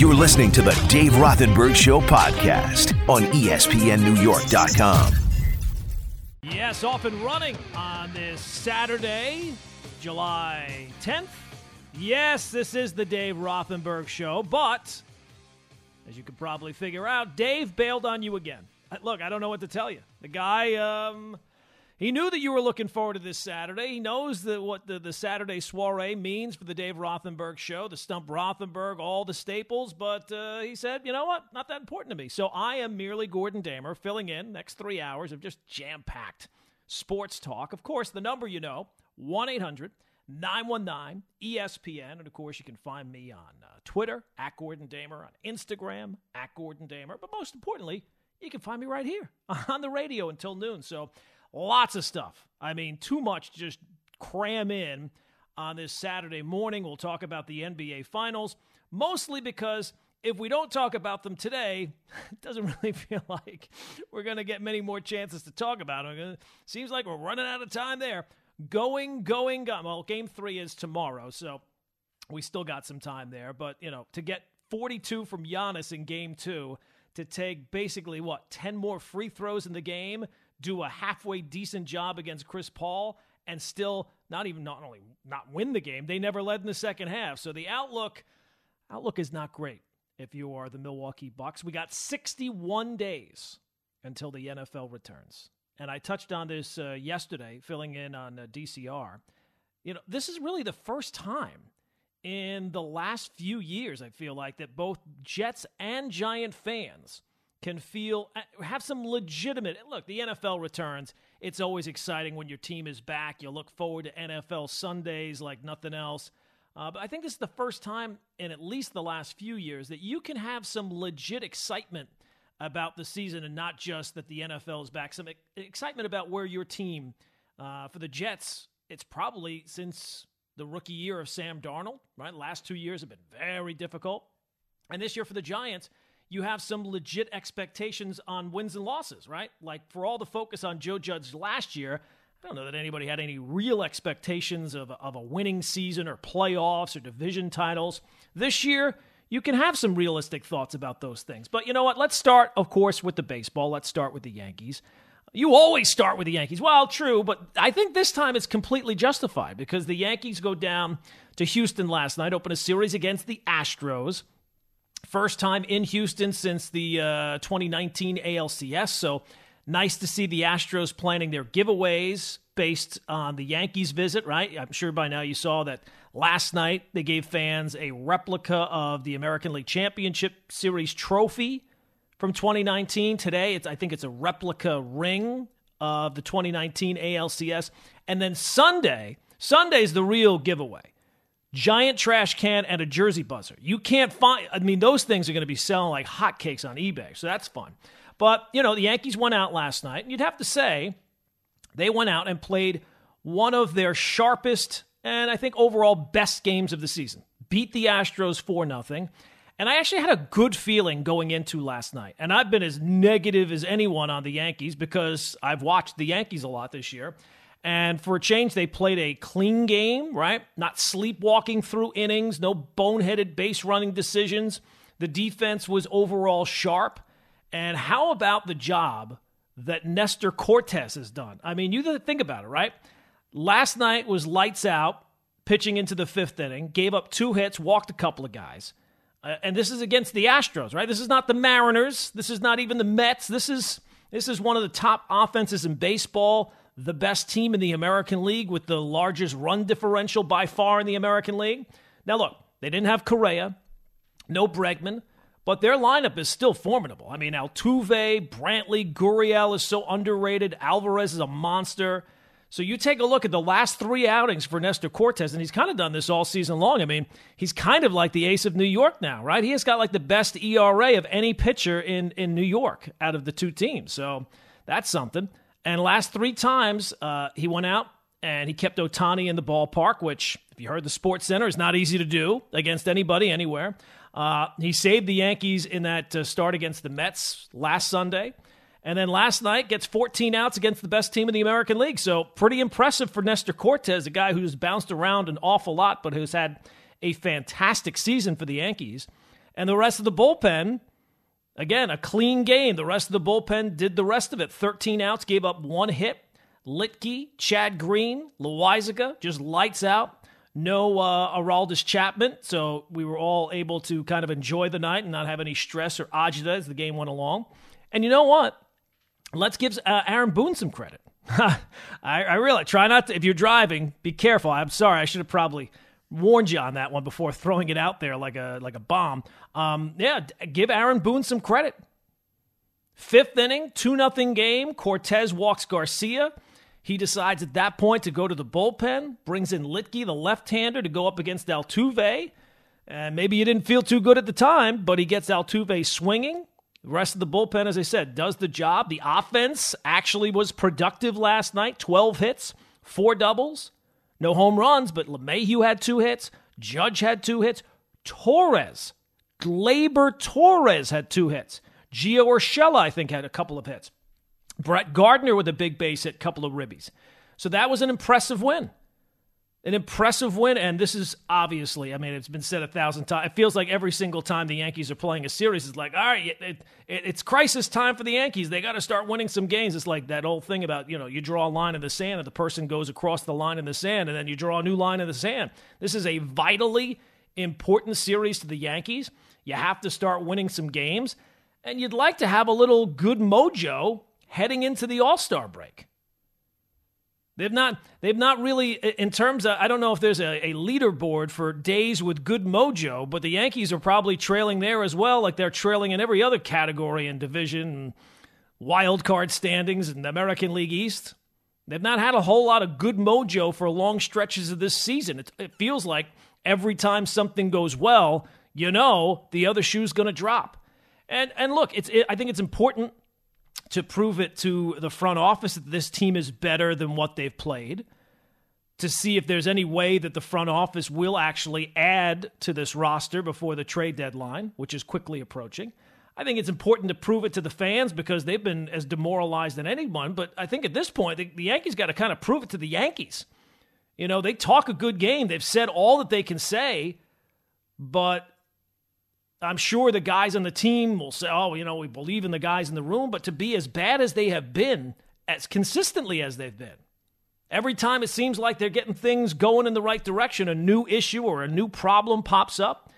You're listening to the Dave Rothenberg Show podcast on ESPNNewYork.com. Yes, off and running on this Saturday, July 10th. Yes, this is the Dave Rothenberg Show, but as you could probably figure out, Dave bailed on you again. Uh, Look, I don't know what to tell you. The guy, um, he knew that you were looking forward to this Saturday. He knows that what the, the Saturday soiree means for the Dave Rothenberg show, the Stump Rothenberg, all the staples. But uh, he said, you know what? Not that important to me. So I am merely Gordon Damer filling in next three hours of just jam packed sports talk. Of course, the number you know 1 800 919 ESPN. And of course, you can find me on uh, Twitter at Gordon Damer, on Instagram at Gordon Damer. But most importantly, you can find me right here on the radio until noon. So lots of stuff. I mean, too much to just cram in on this Saturday morning. We'll talk about the NBA Finals, mostly because if we don't talk about them today, it doesn't really feel like we're going to get many more chances to talk about them. Seems like we're running out of time there. Going, going, going. Well, game three is tomorrow, so we still got some time there. But, you know, to get 42 from Giannis in game two, to take basically what, 10 more free throws in the game, do a halfway decent job against Chris Paul, and still not even not only not win the game, they never led in the second half. So the outlook outlook is not great if you are the Milwaukee Bucks. We got 61 days until the NFL returns. And I touched on this uh, yesterday, filling in on uh, DCR. You know, this is really the first time in the last few years, I feel like, that both Jets and Giant fans can feel, uh, have some legitimate. Look, the NFL returns. It's always exciting when your team is back. You look forward to NFL Sundays like nothing else. Uh, but I think this is the first time in at least the last few years that you can have some legit excitement about the season and not just that the NFL is back. Some excitement about where your team, uh, for the Jets, it's probably since the rookie year of Sam Darnold, right? Last two years have been very difficult. And this year for the Giants, you have some legit expectations on wins and losses, right? Like for all the focus on Joe Judge last year, I don't know that anybody had any real expectations of, of a winning season or playoffs or division titles. This year, you can have some realistic thoughts about those things. But you know what? Let's start, of course, with the baseball. Let's start with the Yankees. You always start with the Yankees. Well, true, but I think this time it's completely justified because the Yankees go down to Houston last night, open a series against the Astros. First time in Houston since the uh, 2019 ALCS. So nice to see the Astros planning their giveaways based on the Yankees visit, right? I'm sure by now you saw that last night they gave fans a replica of the American League Championship Series trophy from 2019. Today, I think it's a replica ring of the 2019 ALCS. And then Sunday, Sunday's the real giveaway. Giant trash can and a jersey buzzer. You can't find I mean those things are going to be selling like hotcakes on eBay. So that's fun. But, you know, the Yankees went out last night, and you'd have to say they went out and played one of their sharpest and I think overall best games of the season. Beat the Astros 4 0. And I actually had a good feeling going into last night. And I've been as negative as anyone on the Yankees because I've watched the Yankees a lot this year. And for a change, they played a clean game, right? Not sleepwalking through innings, no boneheaded base running decisions. The defense was overall sharp. And how about the job that Nestor Cortes has done? I mean, you think about it, right? Last night was lights out, pitching into the fifth inning, gave up two hits, walked a couple of guys. Uh, and this is against the Astros, right? This is not the Mariners. This is not even the Mets. This is this is one of the top offenses in baseball, the best team in the American League with the largest run differential by far in the American League. Now look, they didn't have Correa, no Bregman, but their lineup is still formidable. I mean, Altuve, Brantley, Gurriel is so underrated. Alvarez is a monster. So you take a look at the last three outings for Nestor Cortes, and he's kind of done this all season long. I mean, he's kind of like the ace of New York now, right? He has got like the best ERA of any pitcher in, in New York out of the two teams. So that's something. And last three times, uh, he went out and he kept Ohtani in the ballpark, which, if you heard the Sports Center, is not easy to do against anybody anywhere. Uh, he saved the Yankees in that uh, start against the Mets last Sunday. And then last night gets 14 outs against the best team in the American League. So pretty impressive for Nestor Cortes, a guy who's bounced around an awful lot, but who's had a fantastic season for the Yankees. And the rest of the bullpen, again, a clean game. The rest of the bullpen did the rest of it. 13 outs, gave up one hit. Luetge, Chad Green, Loaisiga, just lights out. No uh, Aroldis Chapman, so we were all able to kind of enjoy the night and not have any stress or agita as the game went along. And you know what? Let's give uh, Aaron Boone some credit. I, I really try not to. If you're driving, be careful. I'm sorry. I should have probably warned you on that one before throwing it out there like a like a bomb. Um, yeah, give Aaron Boone some credit. Fifth inning, two nothing game. Cortes walks Garcia. He decides at that point to go to the bullpen, brings in Luetge, the left-hander, to go up against Altuve. And maybe he didn't feel too good at the time, but he gets Altuve swinging. The rest of the bullpen, as I said, does the job. The offense actually was productive last night 12 hits, four doubles, no home runs, but LeMahieu had two hits. Judge had two hits. Torres, Gleyber Torres had two hits. Gio Urshela, I think, had a couple of hits. Brett Gardner with a big base hit, couple of ribbies. So that was an impressive win an impressive win. And this is obviously, I mean, it's been said a thousand times. It feels like every single time the Yankees are playing a series, it's like, all right, it, it, it's crisis time for the Yankees. They got to start winning some games. It's like that old thing about, you know, you draw a line in the sand and the person goes across the line in the sand and then you draw a new line in the sand. This is a vitally important series to the Yankees. You have to start winning some games. And you'd like to have a little good mojo heading into the All Star break. They've not they've not really in terms of I don't know if there's a, a, leaderboard for days with good mojo, but the Yankees are probably trailing there as well, like they're trailing in every other category and division and wild card standings in the American League East. They've not had a whole lot of good mojo for long stretches of this season. It, it feels like every time something goes well, you know the other shoe's going to drop. And and look, it's it, I think it's important to prove it to the front office that this team is better than what they've played, to see if there's any way that the front office will actually add to this roster before the trade deadline, which is quickly approaching. I think it's important to prove it to the fans because they've been as demoralized than anyone. But I think at this point, the, the Yankees got to kind of prove it to the Yankees. You know, they talk a good game. They've said all that they can say, but I'm sure the guys on the team will say, oh, you know, we believe in the guys in the room, but to be as bad as they have been, as consistently as they've been, every time it seems like they're getting things going in the right direction, a new issue or a new problem pops up.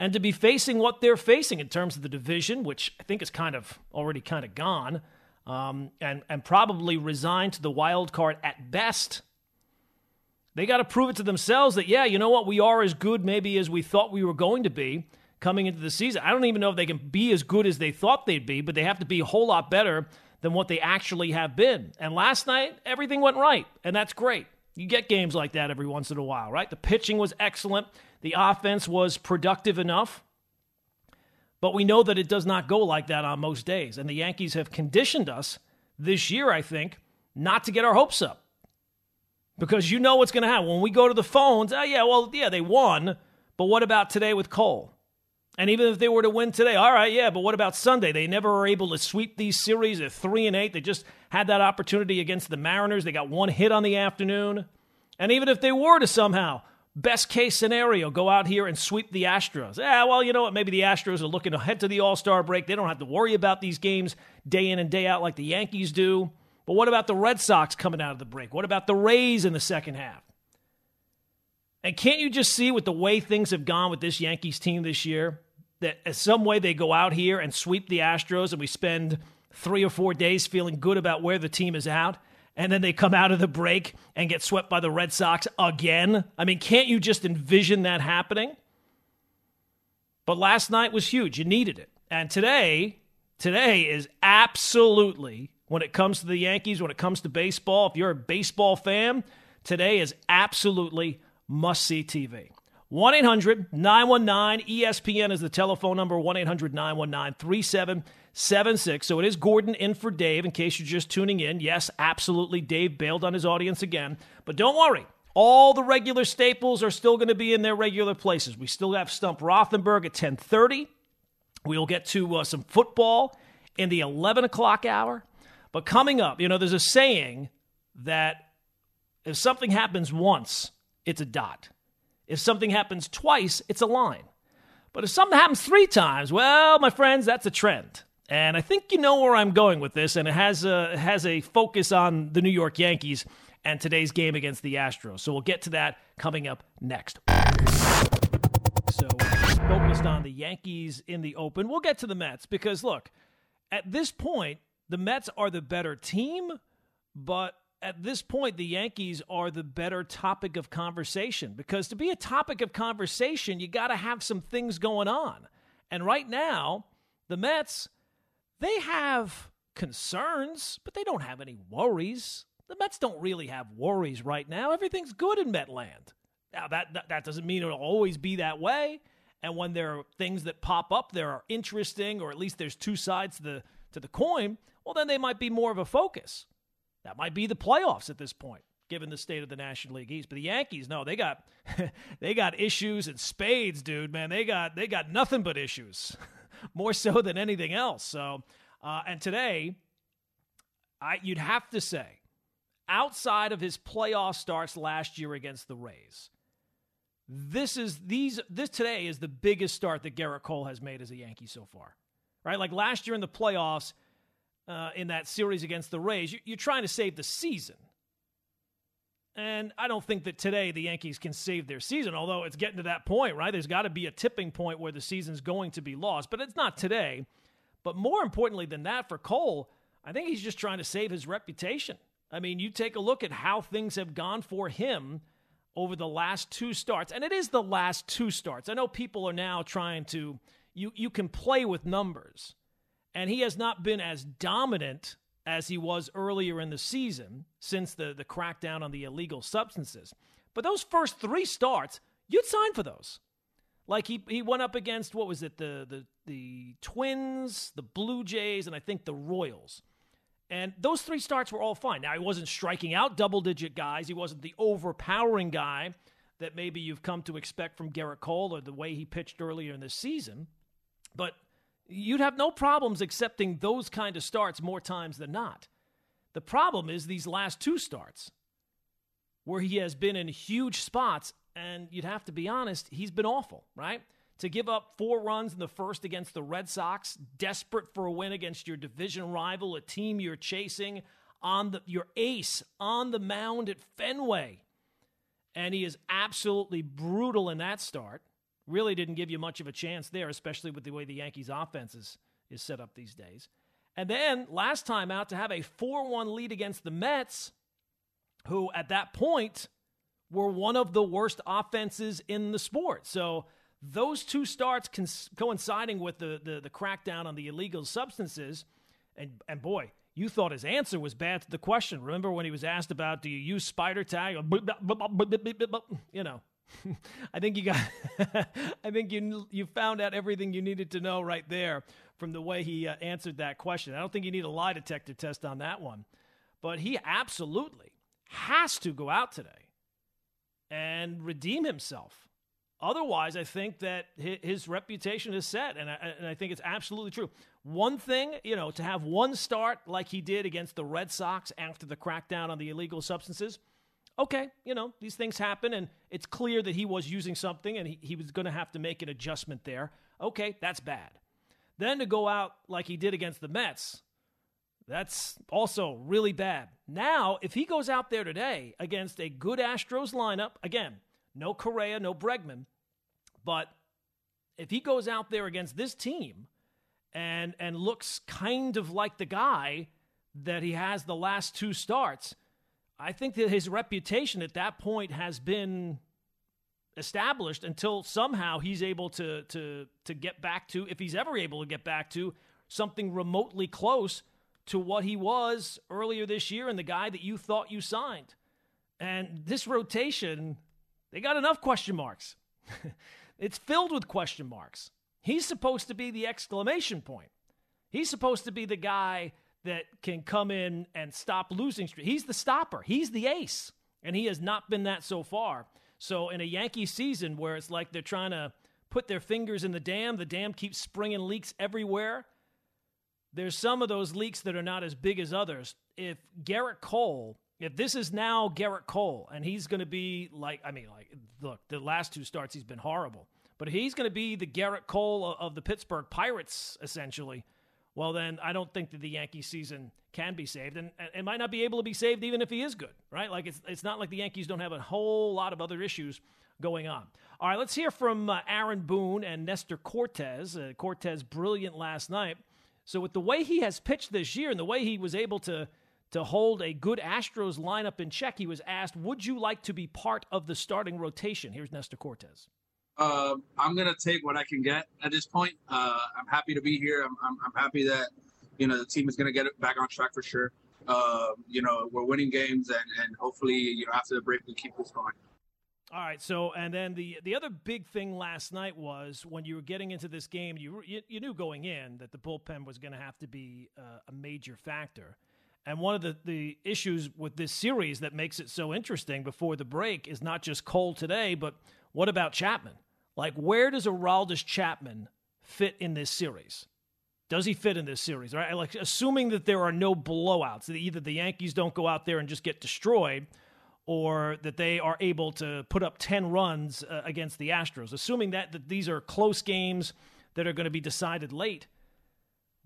And to be facing what they're facing in terms of the division, which I think is kind of already kind of gone, um, and, and probably resigned to the wild card at best. They got to prove it to themselves that, yeah, you know what, we are as good maybe as we thought we were going to be coming into the season. I don't even know if they can be as good as they thought they'd be, but they have to be a whole lot better than what they actually have been. And last night, everything went right, and that's great. You get games like that every once in a while, right? The pitching was excellent, the offense was productive enough. But we know that it does not go like that on most days. And the Yankees have conditioned us this year, I think, not to get our hopes up. Because you know what's going to happen. When we go to the phones, oh, yeah, well, yeah, they won. But what about today with Cole? And even if they were to win today, all right, yeah, but what about Sunday? They never were able to sweep these series at three and eight. They just had that opportunity against the Mariners. They got one hit on the afternoon. And even if they were to somehow, best case scenario, go out here and sweep the Astros. Yeah, well, you know what? Maybe the Astros are looking ahead to the All Star break. They don't have to worry about these games day in and day out like the Yankees do. But what about the Red Sox coming out of the break? What about the Rays in the second half? And can't you just see with the way things have gone with this Yankees team this year? That some way they go out here and sweep the Astros and we spend three or four days feeling good about where the team is out. And then they come out of the break and get swept by the Red Sox again. I mean, can't you just envision that happening? But last night was huge. You needed it. And today, today is absolutely, when it comes to the Yankees, when it comes to baseball, if you're a baseball fan, today is absolutely must see TV. 1 800 919 ESPN is the telephone number 1 800 919 3776. So it is Gordon in for Dave in case you're just tuning in. Yes, absolutely. Dave bailed on his audience again. But don't worry. All the regular staples are still going to be in their regular places. We still have Stump Rothenberg at 1030. We'll get to uh, some football in the 11 o'clock hour. But coming up, you know, there's a saying that if something happens once, it's a dot. If something happens twice, it's a line. But if something happens three times, well, my friends, that's a trend. And I think you know where I'm going with this, and it has a has a focus on the New York Yankees and today's game against the Astros. So we'll get to that coming up next. So focused on the Yankees in the open. We'll get to the Mets because look, at this point, the Mets are the better team, but at this point, the Yankees are the better topic of conversation because to be a topic of conversation, you got to have some things going on. And right now, the Mets, they have concerns, but they don't have any worries. The Mets don't really have worries right now. Everything's good in Metland. Now, that, that, doesn't mean it'll always be that way. And when there are things that pop up that are interesting, or at least there's two sides to the, to the coin, well, then they might be more of a focus. That might be the playoffs at this point, given the state of the National League East. But the Yankees, no, they got they got issues and spades, dude. Man, they got they got nothing but issues, more so than anything else. So, uh, and today, I you'd have to say, outside of his playoff starts last year against the Rays, this is these this today is the biggest start that Gerrit Cole has made as a Yankee so far. Right? Like last year in the playoffs, uh, in that series against the Rays, you're trying to save the season. And I don't think that today the Yankees can save their season, although it's getting to that point, right? There's got to be a tipping point where the season's going to be lost, but it's not today. But more importantly than that, for Cole, I think he's just trying to save his reputation. I mean, you take a look at how things have gone for him over the last two starts, and it is the last two starts. I know people are now trying to, you, you can play with numbers and he has not been as dominant as he was earlier in the season since the, the crackdown on the illegal substances. But those first three starts, you'd sign for those. Like he, he went up against what was it the, the the Twins, the Blue Jays, and I think the Royals. And those three starts were all fine. Now he wasn't striking out double digit guys. He wasn't the overpowering guy that maybe you've come to expect from Gerrit Cole or the way he pitched earlier in the season. But you'd have no problems accepting those kind of starts more times than not. The problem is these last two starts where he has been in huge spots, and you'd have to be honest, he's been awful, right? To give up four runs in the first against the Red Sox, desperate for a win against your division rival, a team you're chasing, on the your ace on the mound at Fenway. And he is absolutely brutal in that start really didn't give you much of a chance there, especially with the way the Yankees' offense is, is set up these days. And then last time out to have a 4 1 lead against the Mets, who at that point were one of the worst offenses in the sport. So those two starts cons- coinciding with the, the, the crackdown on the illegal substances, and, and boy, you thought his answer was bad to the question. Remember when he was asked about, do you use Spider Tack? You know, I think you got I think you you found out everything you needed to know right there from the way he uh, answered that question. I don't think you need a lie detector test on that one. But he absolutely has to go out today and redeem himself. Otherwise, I think that his reputation is set, and I, and I think it's absolutely true. One thing, you know, to have one start like he did against the Red Sox after the crackdown on the illegal substances – okay, you know, these things happen, and it's clear that he was using something and he, he was going to have to make an adjustment there. Okay, that's bad. Then to go out like he did against the Mets, that's also really bad. Now, if he goes out there today against a good Astros lineup, again, no Correa, no Bregman, but if he goes out there against this team and and looks kind of like the guy that he has the last two starts, I think that his reputation at that point has been established until somehow he's able to to to get back to if he's ever able to get back to something remotely close to what he was earlier this year and the guy that you thought you signed. And this rotation, they got enough question marks. it's filled with question marks. He's supposed to be the exclamation point. He's supposed to be the guy that can come in and stop losing streak. He's the stopper. He's the ace, and he has not been that so far. So in a Yankee season where it's like they're trying to put their fingers in the dam, the dam keeps springing leaks everywhere. There's some of those leaks that are not as big as others. If Gerrit Cole, if this is now Gerrit Cole, and he's going to be like, I mean, like, look, the last two starts he's been horrible, but he's going to be the Gerrit Cole of the Pittsburgh Pirates, essentially. Well, then I don't think that the Yankee season can be saved, and it might not be able to be saved even if he is good, right? Like it's it's not like the Yankees don't have a whole lot of other issues going on. All right, let's hear from uh, Aaron Boone and Nestor Cortes. Uh, Cortes brilliant last night. So with the way he has pitched this year and the way he was able to to hold a good Astros lineup in check, he was asked, "Would you like to be part of the starting rotation?" Here's Nestor Cortes. Uh, I'm gonna take what I can get at this point. Uh, I'm happy to be here. I'm, I'm, I'm, happy that you know the team is gonna get back on track for sure. Uh, you know we're winning games, and, and hopefully you know after the break we keep this going. All right. So, and then the the other big thing last night was when you were getting into this game, you you, you knew going in that the bullpen was going to have to be uh, a major factor. And one of the, the issues with this series that makes it so interesting before the break is not just Cole today, but what about Chapman? Like, where does Aroldis Chapman fit in this series? Does he fit in this series? Right? Like, assuming that there are no blowouts, that either the Yankees don't go out there and just get destroyed, or that they are able to put up 10 runs uh, against the Astros, assuming that, that these are close games that are going to be decided late,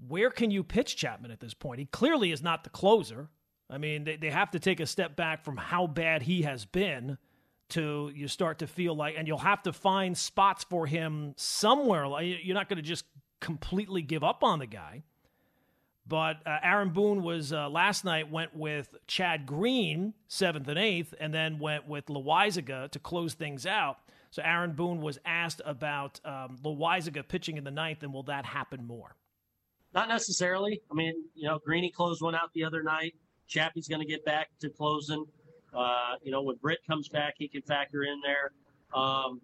where can you pitch Chapman at this point? He clearly is not the closer. I mean, they, they have to take a step back from how bad he has been to you start to feel like, and you'll have to find spots for him somewhere. You're not going to just completely give up on the guy. But uh, Aaron Boone was uh, last night went with Chad Green seventh and eighth, and then went with Loaisiga to close things out. So Aaron Boone was asked about um, Loaisiga pitching in the ninth, and will that happen more? Not necessarily. I mean, you know, Greeny closed one out the other night. Chappie's going to get back to closing. Uh, you know, when Britt comes back, he can factor in there. Um,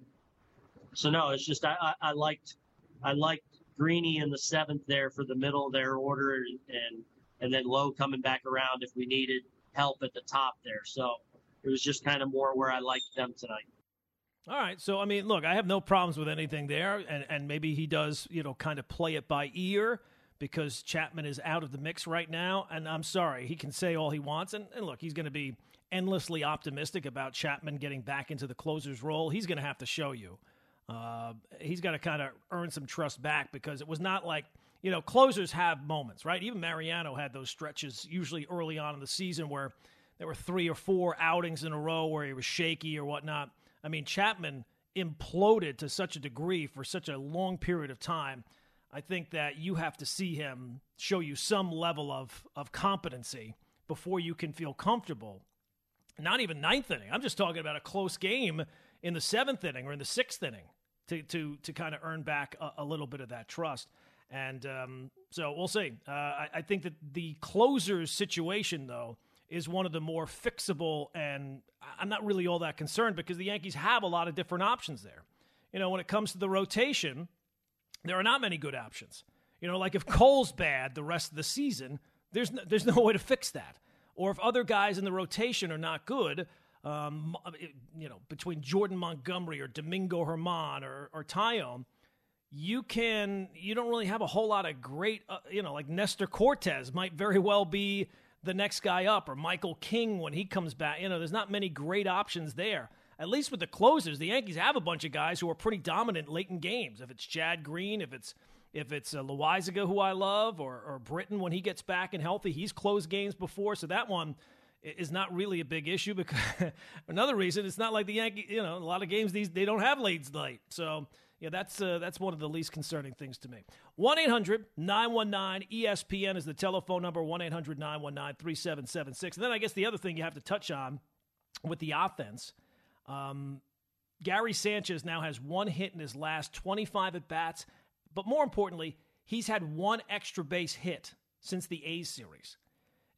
so no, it's just I, I, I, liked I liked Greeny in the seventh there for the middle of their order, and and then Lowe coming back around if we needed help at the top there. So it was just kind of more where I liked them tonight. All right, so I mean, look, I have no problems with anything there, and and maybe he does, you know, kind of play it by ear because Chapman is out of the mix right now. And I'm sorry, he can say all he wants, and, and look, he's going to be endlessly optimistic about Chapman getting back into the closer's role, he's going to have to show you. Uh, he's got to kind of earn some trust back because it was not like, you know, closers have moments, right? Even Mariano had those stretches usually early on in the season where there were three or four outings in a row where he was shaky or whatnot. I mean, Chapman imploded to such a degree for such a long period of time. I think that you have to see him show you some level of, of competency before you can feel comfortable not even ninth inning. I'm just talking about a close game in the seventh inning or in the sixth inning to to to kind of earn back a, a, little bit of that trust. And um, so we'll see. Uh, I, I, think that the closer's situation, though, is one of the more fixable, and I'm not really all that concerned because the Yankees have a lot of different options there. You know, when it comes to the rotation, there are not many good options. You know, like if Cole's bad the rest of the season, there's no, there's no way to fix that or if other guys in the rotation are not good, um, you know, between Jordan Montgomery or Domingo German or, or Taillon, you can you don't really have a whole lot of great, uh, you know, like Nestor Cortes might very well be the next guy up, or Michael King when he comes back. You know, there's not many great options there. At least with the closers, the Yankees have a bunch of guys who are pretty dominant late in games. If it's Chad Green, if it's if it's uh, Loaisiga, who I love, or, or Britton when he gets back and healthy, he's closed games before, so that one is not really a big issue. Because another reason, it's not like the Yankees. You know, a lot of games these they don't have late, so yeah, that's uh, that's one of the least concerning things to me. 1 800 919 ESPN is the telephone number 1 800 919 3776. And then I guess the other thing you have to touch on with the offense um, Gary Sanchez now has one hit in his last 25 at bats. But more importantly, he's had one extra base hit since the A's series.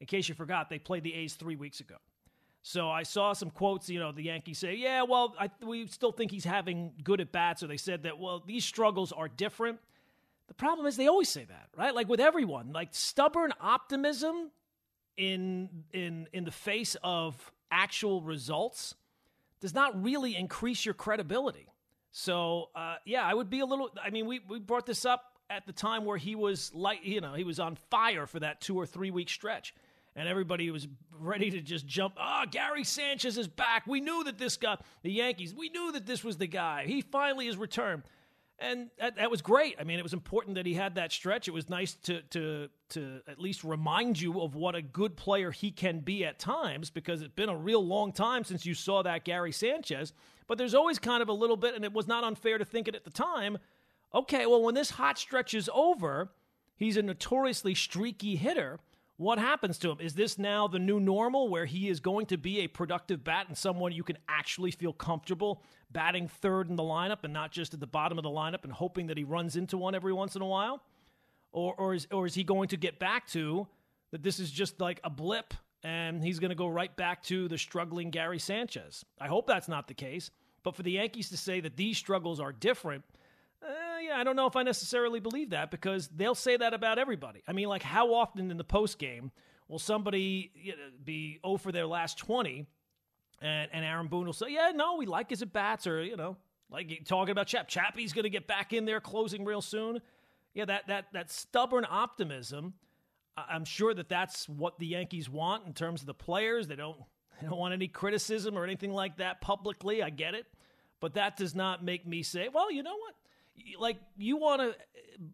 In case you forgot, they played the A's three weeks ago. So I saw some quotes, you know, the Yankees say, yeah, well, I, we still think he's having good at bats. Or they said that, well, these struggles are different. The problem is they always say that, right? Like with everyone, like stubborn optimism in in in the face of actual results does not really increase your credibility. So uh, yeah, I would be a little. I mean, we we brought this up at the time where he was like, you know, he was on fire for that two or three week stretch, and everybody was ready to just jump. Ah, oh, Gary Sanchez is back. We knew that this guy, the Yankees, we knew that this was the guy. He finally has returned. and that, that, was great. I mean, it was important that he had that stretch. It was nice to to to at least remind you of what a good player he can be at times because it's been a real long time since you saw that Gary Sanchez. But there's always kind of a little bit, and it was not unfair to think it at the time. Okay, well, when this hot stretch is over, he's a notoriously streaky hitter what happens to him? Is this now the new normal where he is going to be a productive bat and someone you can actually feel comfortable batting third in the lineup and not just at the bottom of the lineup and hoping that he runs into one every once in a while? Or, or, is, or is he going to get back to that this is just like a blip and he's going to go right back to the struggling Gary Sanchez? I hope that's not the case. But for the Yankees to say that these struggles are different – uh, yeah, I don't know if I necessarily believe that because they'll say that about everybody. I mean, like, how often in the post game will somebody be 0 for their last 20 and, and Aaron Boone will say, yeah, no, we like his at bats, or, you know, like talking about Chap. Chappie's going to get back in there closing real soon. Yeah, that, that, that stubborn optimism. I'm sure that that's what the Yankees want in terms of the players. They don't, they don't want any criticism or anything like that publicly. I get it. But that does not make me say, well, you know what? like you want to uh,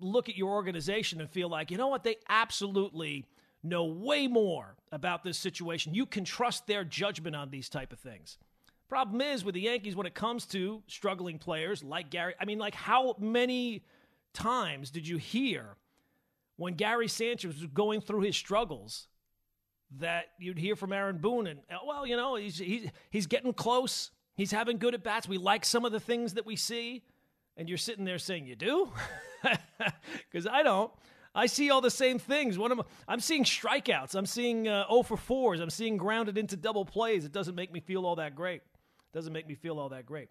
look at your organization and feel like, you know what, they absolutely know way more about this situation. You can trust their judgment on these type of things. Problem is with the Yankees when it comes to struggling players like Gary, I mean, like how many times did you hear when Gary Sanchez was going through his struggles that you'd hear from Aaron Boone and well, you know, he's he's he's getting close. He's having good at bats. We like some of the things that we see and you're sitting there saying, You do? Because I don't. I see all the same things. One of I'm seeing strikeouts. I'm seeing uh, 0 for 4s. I'm seeing grounded into double plays. It doesn't make me feel all that great. It doesn't make me feel all that great.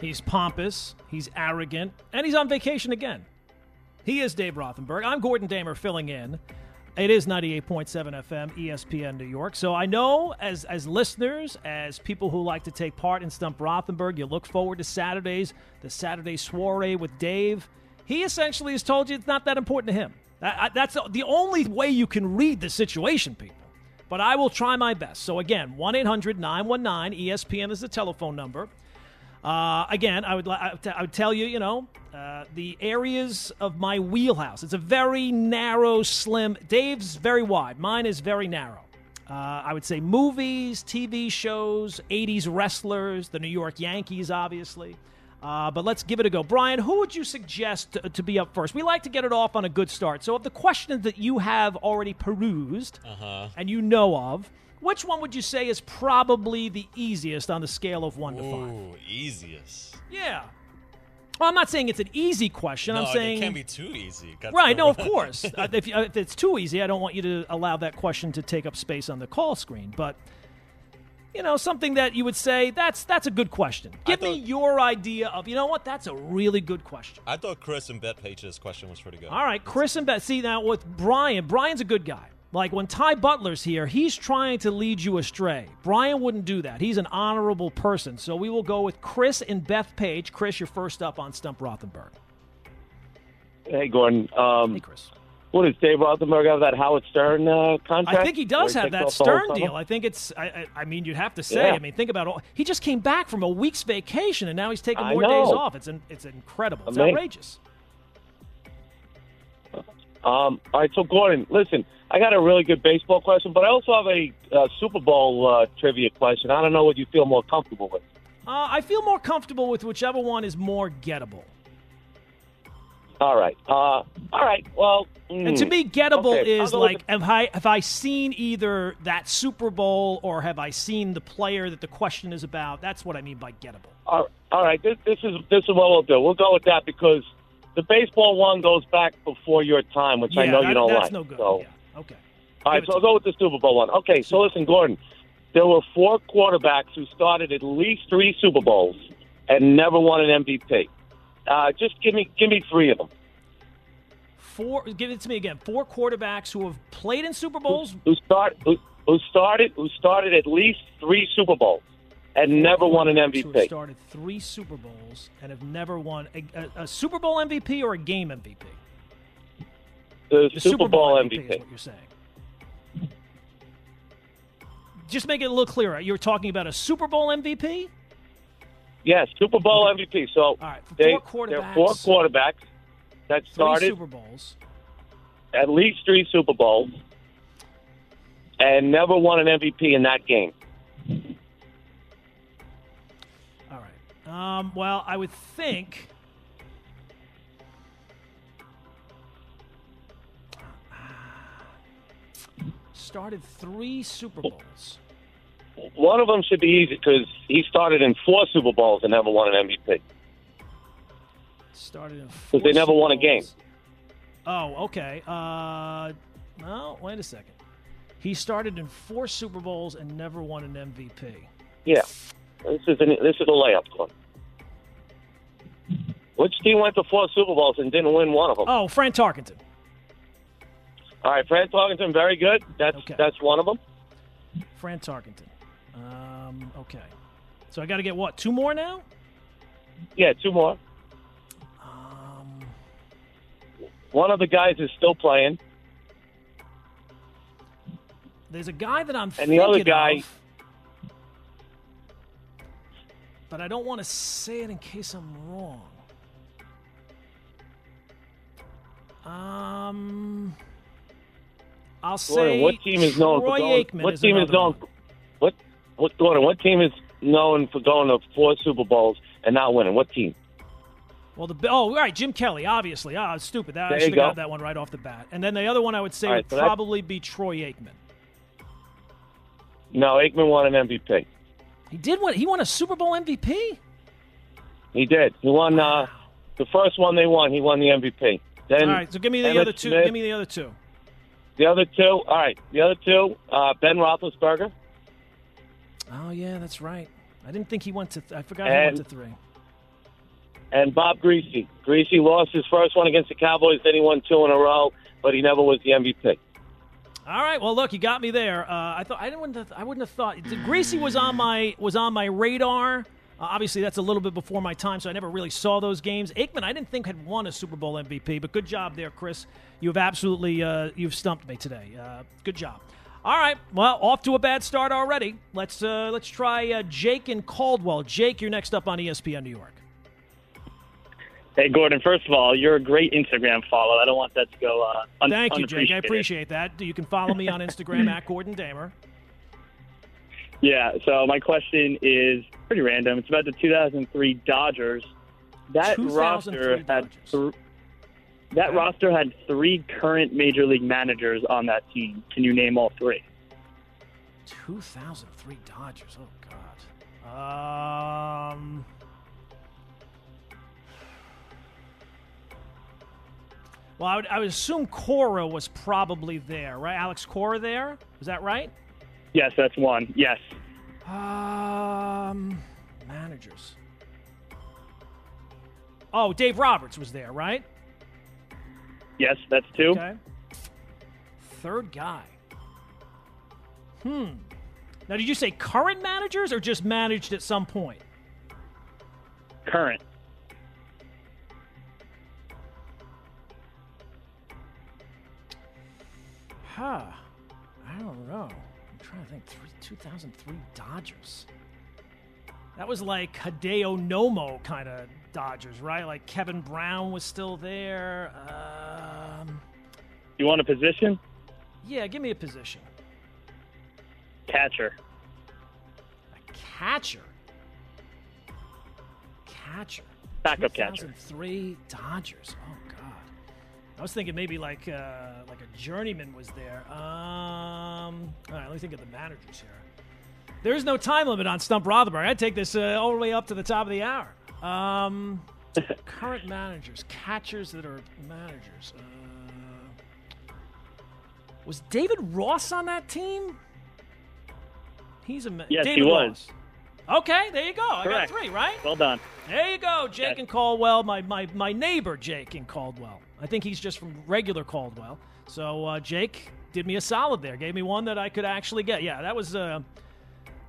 He's pompous, he's arrogant, and he's on vacation again. He is Dave Rothenberg. I'm Gordon Damer filling in. It is 98.7 FM, ESPN New York. So I know as as listeners, as people who like to take part in Stump Rothenberg, you look forward to Saturdays, the Saturday soiree with Dave. He essentially has told you it's not that important to him. that's the only way you can read the situation, people. But I will try my best. So again, 1 800 919 ESPN is the telephone number. Uh, again, I would I would tell you, you know, uh, the areas of my wheelhouse. It's a very narrow, slim. Dave's very wide. Mine is very narrow. Uh, I would say movies, TV shows, 80s wrestlers, the New York Yankees, obviously. Uh, but let's give it a go. Brian, who would you suggest to, to, be up first? We like to get it off on a good start. So, of the questions that you have already perused uh-huh. and you know of, which one would you say is probably the easiest on the scale of one to five? Ooh, easiest. Yeah. Well, I'm not saying it's an easy question. No, I'm saying it can't be too easy. right? No, of course. uh, if, uh, if it's too easy, I don't want you to allow that question to take up space on the call screen. But you know, something that you would say that's that's a good question. Give thought, me your idea of you know what that's a really good question. I thought Chris and Bethpage's question was pretty good. All right, Chris and Beth. See now with Brian, Brian's a good guy. Like when Ty Butler's here, he's trying to lead you astray. Brian wouldn't do that. He's an honorable person. So we will go with Chris and Bethpage. Chris, you're first up on Stump Rothenberg. Hey, Gordon. Um, hey, Chris. What does Dave Rothenberg have that Howard Stern uh, contract? I think he does have that Stern deal. I think it's. I, I, I, mean, you'd have to say. Yeah. I mean, think about all. He just came back from a week's vacation, and now he's taking more days off. It's an, it's incredible. It's Amazing. outrageous. Um, all right, so Gordon, listen. I got a really good baseball question, but I also have a uh, Super Bowl uh, trivia question. I don't know what you feel more comfortable with. Uh, I feel more comfortable with whichever one is more gettable. All right. Uh, all right. Well, mm, and to me, gettable okay. is like have I have I seen either that Super Bowl or have I seen the player that the question is about? That's what I mean by gettable. All right. This, this is this is what we'll do. We'll go with that because the baseball one goes back before your time, which yeah, I know that, you don't that's like. no good. So. Yeah. Okay. All right, so I'll go with the Super Bowl one. Okay, so listen, Gordon. There were four quarterbacks who started at least three Super Bowls, and never won an MVP. Uh, just give me give me three of them. Four. Give it to me again. Four quarterbacks who have played in Super Bowls. Who start who, who started who started at least three Super Bowls and never won an Who MVP. started three Super Bowls and have never won a, a, a Super Bowl MVP or a game MVP. The, The Super, Bowl is MVP. what you're saying. Just make it a little clearer. You're talking about a Super Bowl MVP. Yes, Super Bowl MVP. So All right, they, four there are four quarterbacks. quarterbacks that Three started Super Bowls. at least three Super Bowls and never won an MVP in that game. All right. Um, well, I would think. Started three Super Bowls. One of them should be easy because he started in four Super Bowls and never won an MVP. Started in Because they never won a game. Oh, okay. Uh, no, wait a second. He started in four Super Bowls and never won an MVP. Yeah, this is an, this is a layup, Glenn. Which team went to four Super Bowls and didn't win one of them? Oh, Fran Tarkenton. All right, Fran Tarkenton, very good. That's Okay. that's one of them. Fran Tarkenton. Um, okay. So I got to get what? Two more now? Yeah, two more. Um, One of the guys is still playing. there's a guy that I'm And thinking the other guy- of, but I don't want to say it in case I'm wrong. Um, I'll say what team is known Troy for going? Aikman what is team is known? one. What what Gordon? What team is known for going to four Super Bowls and not winning? What team? Well, the oh, all right, Jim Kelly, obviously. Ah, stupid. That, I should have got that one right off the bat. And then the other one I would say right, would so probably be Troy Aikman. No, Aikman won an MVP. He did win. He won a Super Bowl MVP. He did. He won uh, the first one they won. He won the MVP. Then All right, so give me the other two. Smith. Give me the other two. The other two. All right, the other two. Uh, ben Roethlisberger Oh yeah, that's right. I didn't think he went to. Th- I forgot he went to three. and Bob Griese. Griese lost his first one against the Cowboys. Then he won two in a row, but he never was the MVP. All right. Well, look, you got me there. Uh, I thought I didn't. Have, I wouldn't have thought Griese was on my was on my radar. Uh, obviously, that's a little bit before my time, so I never really saw those games. Aikman, I didn't think had won a Super Bowl MVP, but good job there, Chris. You've absolutely uh, you've stumped me today. Uh, good job. All right. Well, off to a bad start already. Let's uh, let's try uh, Jake and Caldwell. Jake, you're next up on ESPN New York. Hey, Gordon, first of all, you're a great Instagram follow. I don't want that to go uh, un- Thank you, Jake. I appreciate that. You can follow me on Instagram at Gordon Damer. Yeah, so my question is pretty random. It's about the 2003 Dodgers. That 2003 roster had th- that roster had three current major league managers on that team. Can you name all three? 2003 Dodgers. Oh God. Um. Well, I would, I would assume Cora was probably there, right? Alex Cora there? Is that right? Yes, that's one. Yes. Um, managers. Oh, Dave Roberts was there, right? Yes, that's two. Okay. Third guy. Hmm. Now, did you say current managers or just managed at some point? Current. Huh. I don't know. I'm trying to think. Three, 2003 Dodgers. That was like Hideo Nomo kind of Dodgers, right? Like Kevin Brown was still there. Um, You want a position? yeah, give me a position. Catcher. A catcher. Catcher. Backup catcher. Three Dodgers. Oh God. I was thinking maybe like uh, like a journeyman was there. Um, all right, let me think of the managers here. There is no time limit on Stump Rothenberg. I'd take this uh, all the way up to the top of the hour. Um, current managers, catchers that are managers. Uh, was David Ross on that team? He's a Yes, David he was. Ross. Okay, there you go. I Correct. got three, right? Well done. There you go, Jake Yes. and Caldwell. My, my my neighbor Jake and Caldwell. I think he's just from regular Caldwell. So uh, Jake did me a solid there. Gave me one that I could actually get. Yeah, that was uh,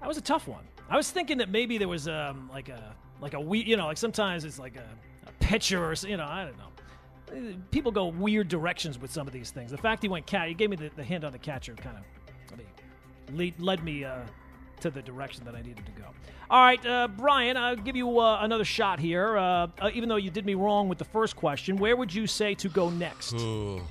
that was a tough one. I was thinking that maybe there was um, like a like a we you know like sometimes it's like a, a pitcher or you know I don't know. People go weird directions with some of these things. The fact he went cat, he gave me the, the hint on the catcher, kind of I mean, led me uh, to the direction that I needed to go. All right, uh, Brian, I'll give you uh, another shot here. Uh, uh, even though you did me wrong with the first question, where would you say to go next? Ooh.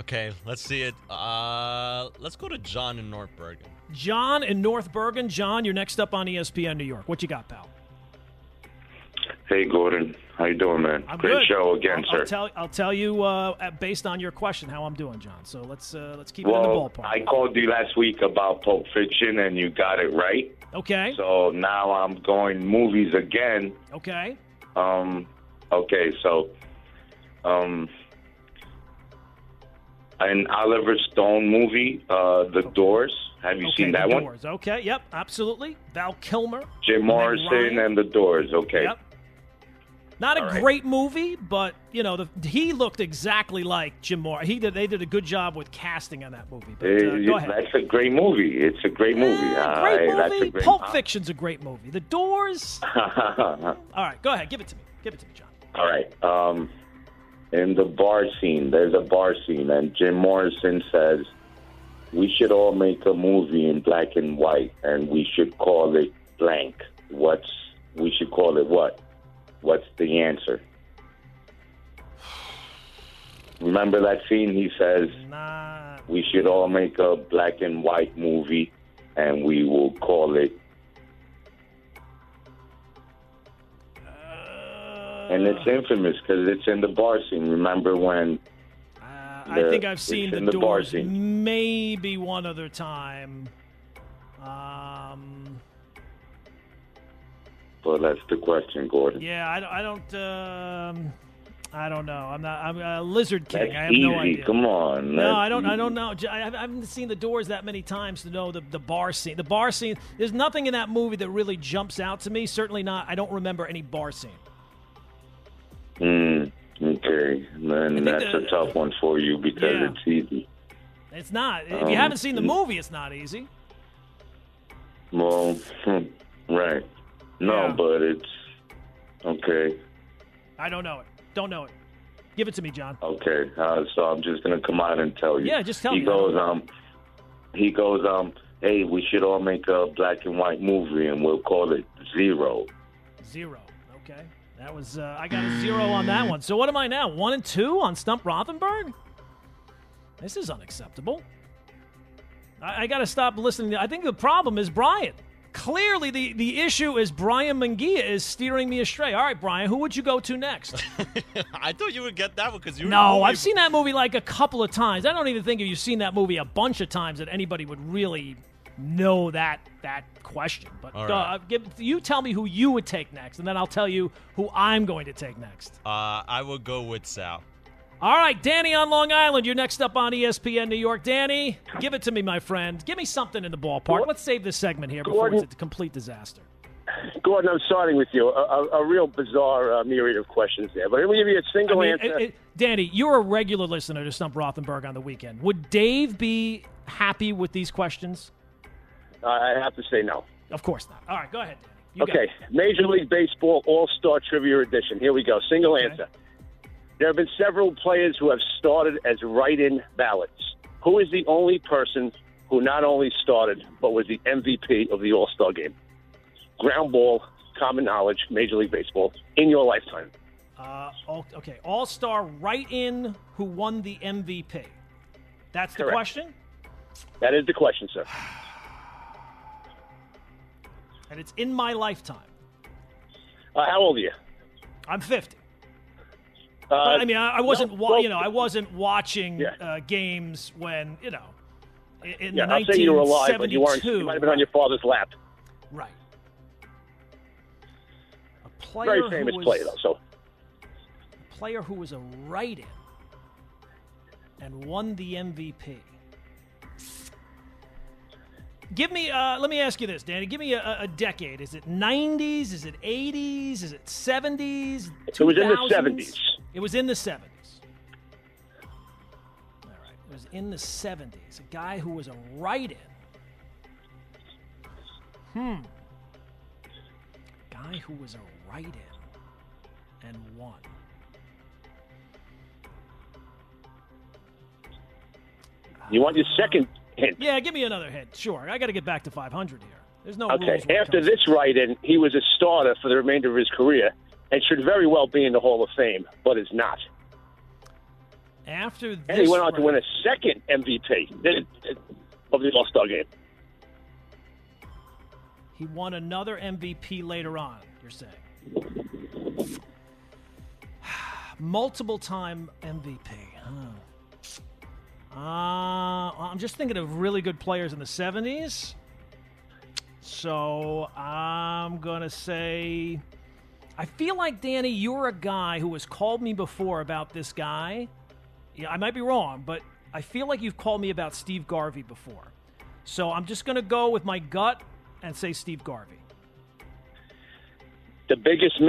Okay, let's see it. Uh, let's go to John in North Bergen. John in North Bergen. John, you're next up on ESPN New York. What you got, pal? Hey, Gordon. How you doing, man? I'm Great good. show again, I'll, sir. I'll tell, I'll tell you uh, based on your question how I'm doing, John. So let's uh, let's keep it in the well, ballpark. I called you last week about Pulp Fiction, and you got it right. okay. So now I'm going movies again. okay. Um, okay, so, um, an Oliver Stone movie, uh, The Doors. Have you okay. seen that the one? Doors. Okay. Yep. Absolutely. Val Kilmer. Jim Morrison Ryan. and The Doors. Okay. Yep. Not a right. great movie, but you know, the, he looked exactly like Jim Moore. He did. They did a good job with casting on that movie. But uh, Uh, go ahead. That's a great movie. It's a great movie. Eh, All great right, that's a movie. great Pulp Fiction's a great movie. The Doors. All All right, go ahead. Give it to me. Give it to me, John. All right. Um, in the bar scene, there's a bar scene, and Jim Morrison says, "We should all make a movie in black and white, and we should call it blank. What's we should call it what? What's the answer?" Remember that scene? He says, Nah. "We should all make a black and white movie, and we will call it." And it's infamous because it's in the bar scene. Remember when? Uh, I the- think I've seen the, the bar Doors scene. maybe one other time. Um, Well, that's the question, Gordon. yeah, I don't. I don't. Um, I don't know. I'm not. I'm a Lizard King. That's I have easy. no idea. Come on. No, I don't. I don't know. I haven't- seen the Doors that many times to know the the bar scene. The bar scene. There's nothing in that movie that really jumps out to me. Certainly not. I don't remember any bar scene. Mm, okay, then that's the- a tough one for you because Yeah. it's easy. It's not. If Um, you haven't seen the mm. movie, it's not easy. Well, hmm, right. No, Yeah. but it's okay. I don't know it. Don't know it. Give it to me, John. Okay, uh, so I'm just gonna come out and tell you. Yeah, just tell he me. goes, um, he goes, um, hey, we should all make a black and white movie, and we'll call it Zero. Zero. Okay. That was. Uh, I got a zero on that one. So what am I now? One and two on Stump Rothenberg. This is unacceptable. I, I got to stop listening. I think the problem is Brian. Clearly, the, the issue is Brian Mangia is steering me astray. All right, Brian, who would you go to next? I thought you would get that one because you. no, I've seen that movie like a couple of times. I don't even think if you've seen that movie a bunch of times that anybody would really know that that question. But All uh, give, you tell me who you would take next, and then I'll tell you who I'm going to take next. Uh, I would go with Sal. All right, Danny on Long Island. You're next up on ESPN New York. Danny, give it to me, my friend. Give me something in the ballpark. Let's save this segment here before Gordon. it's a complete disaster. Gordon, I'm starting with you. A, a, a real bizarre uh, myriad of questions there. But let me give you a single mean, answer. it- it- Danny, you're a regular listener to Stump Rothenberg on the weekend. Would Dave be happy with these questions? I have to say no. Of course not. All right, go ahead, Okay. Major League Baseball All Star Trivia Edition. Here we go. Single Okay. answer. There have been several players who have started as write in ballots. Who is the only person who not only started, but was the MVP of the All Star game? Ground ball, common knowledge, Major League Baseball, in your lifetime. Uh, okay, All Star write in who won the MVP. That's the Correct. question, That is the question, sir. and it's in my lifetime. Uh, how old are you? I'm 50. Uh, I mean, I, I wasn't, no, wa- well, you know, I wasn't watching Yeah. uh, games when, you know, in, Yeah, the I'll say you were alive, but you weren't. 1972. You might have been on your father's lap. Right. A player Very who famous was, player, though. So a player who was a write-in and won the MVP. Give me. Uh, let me ask you this, Danny. Give me a, a decade. Is it 90s? Is it 80s? Is it 70s? It was in the 70s. It was in the 70s. All right. It was in the 70s. A guy who was a write-in. Hmm. Guy who was a write-in and won. You want your second hint? Yeah, give me another hint. Sure. I got to get back to 500 here. There's no Okay. rules. when it After this write-in, he was a starter for the remainder of his career and should very well be in the Hall of Fame, but is not. After this, And he went on to win a second MVP of the All Star game. He won another MVP later on, you're saying. Multiple time MVP. Huh. Uh, I'm just thinking of really good players in the 70s. So I'm going to say. I feel like, Danny, you're a guy who has called me before about this guy. Yeah, I might be wrong, but I feel like you've called me about Steve Garvey before. So I'm just going to go with my gut and say Steve Garvey. The biggest,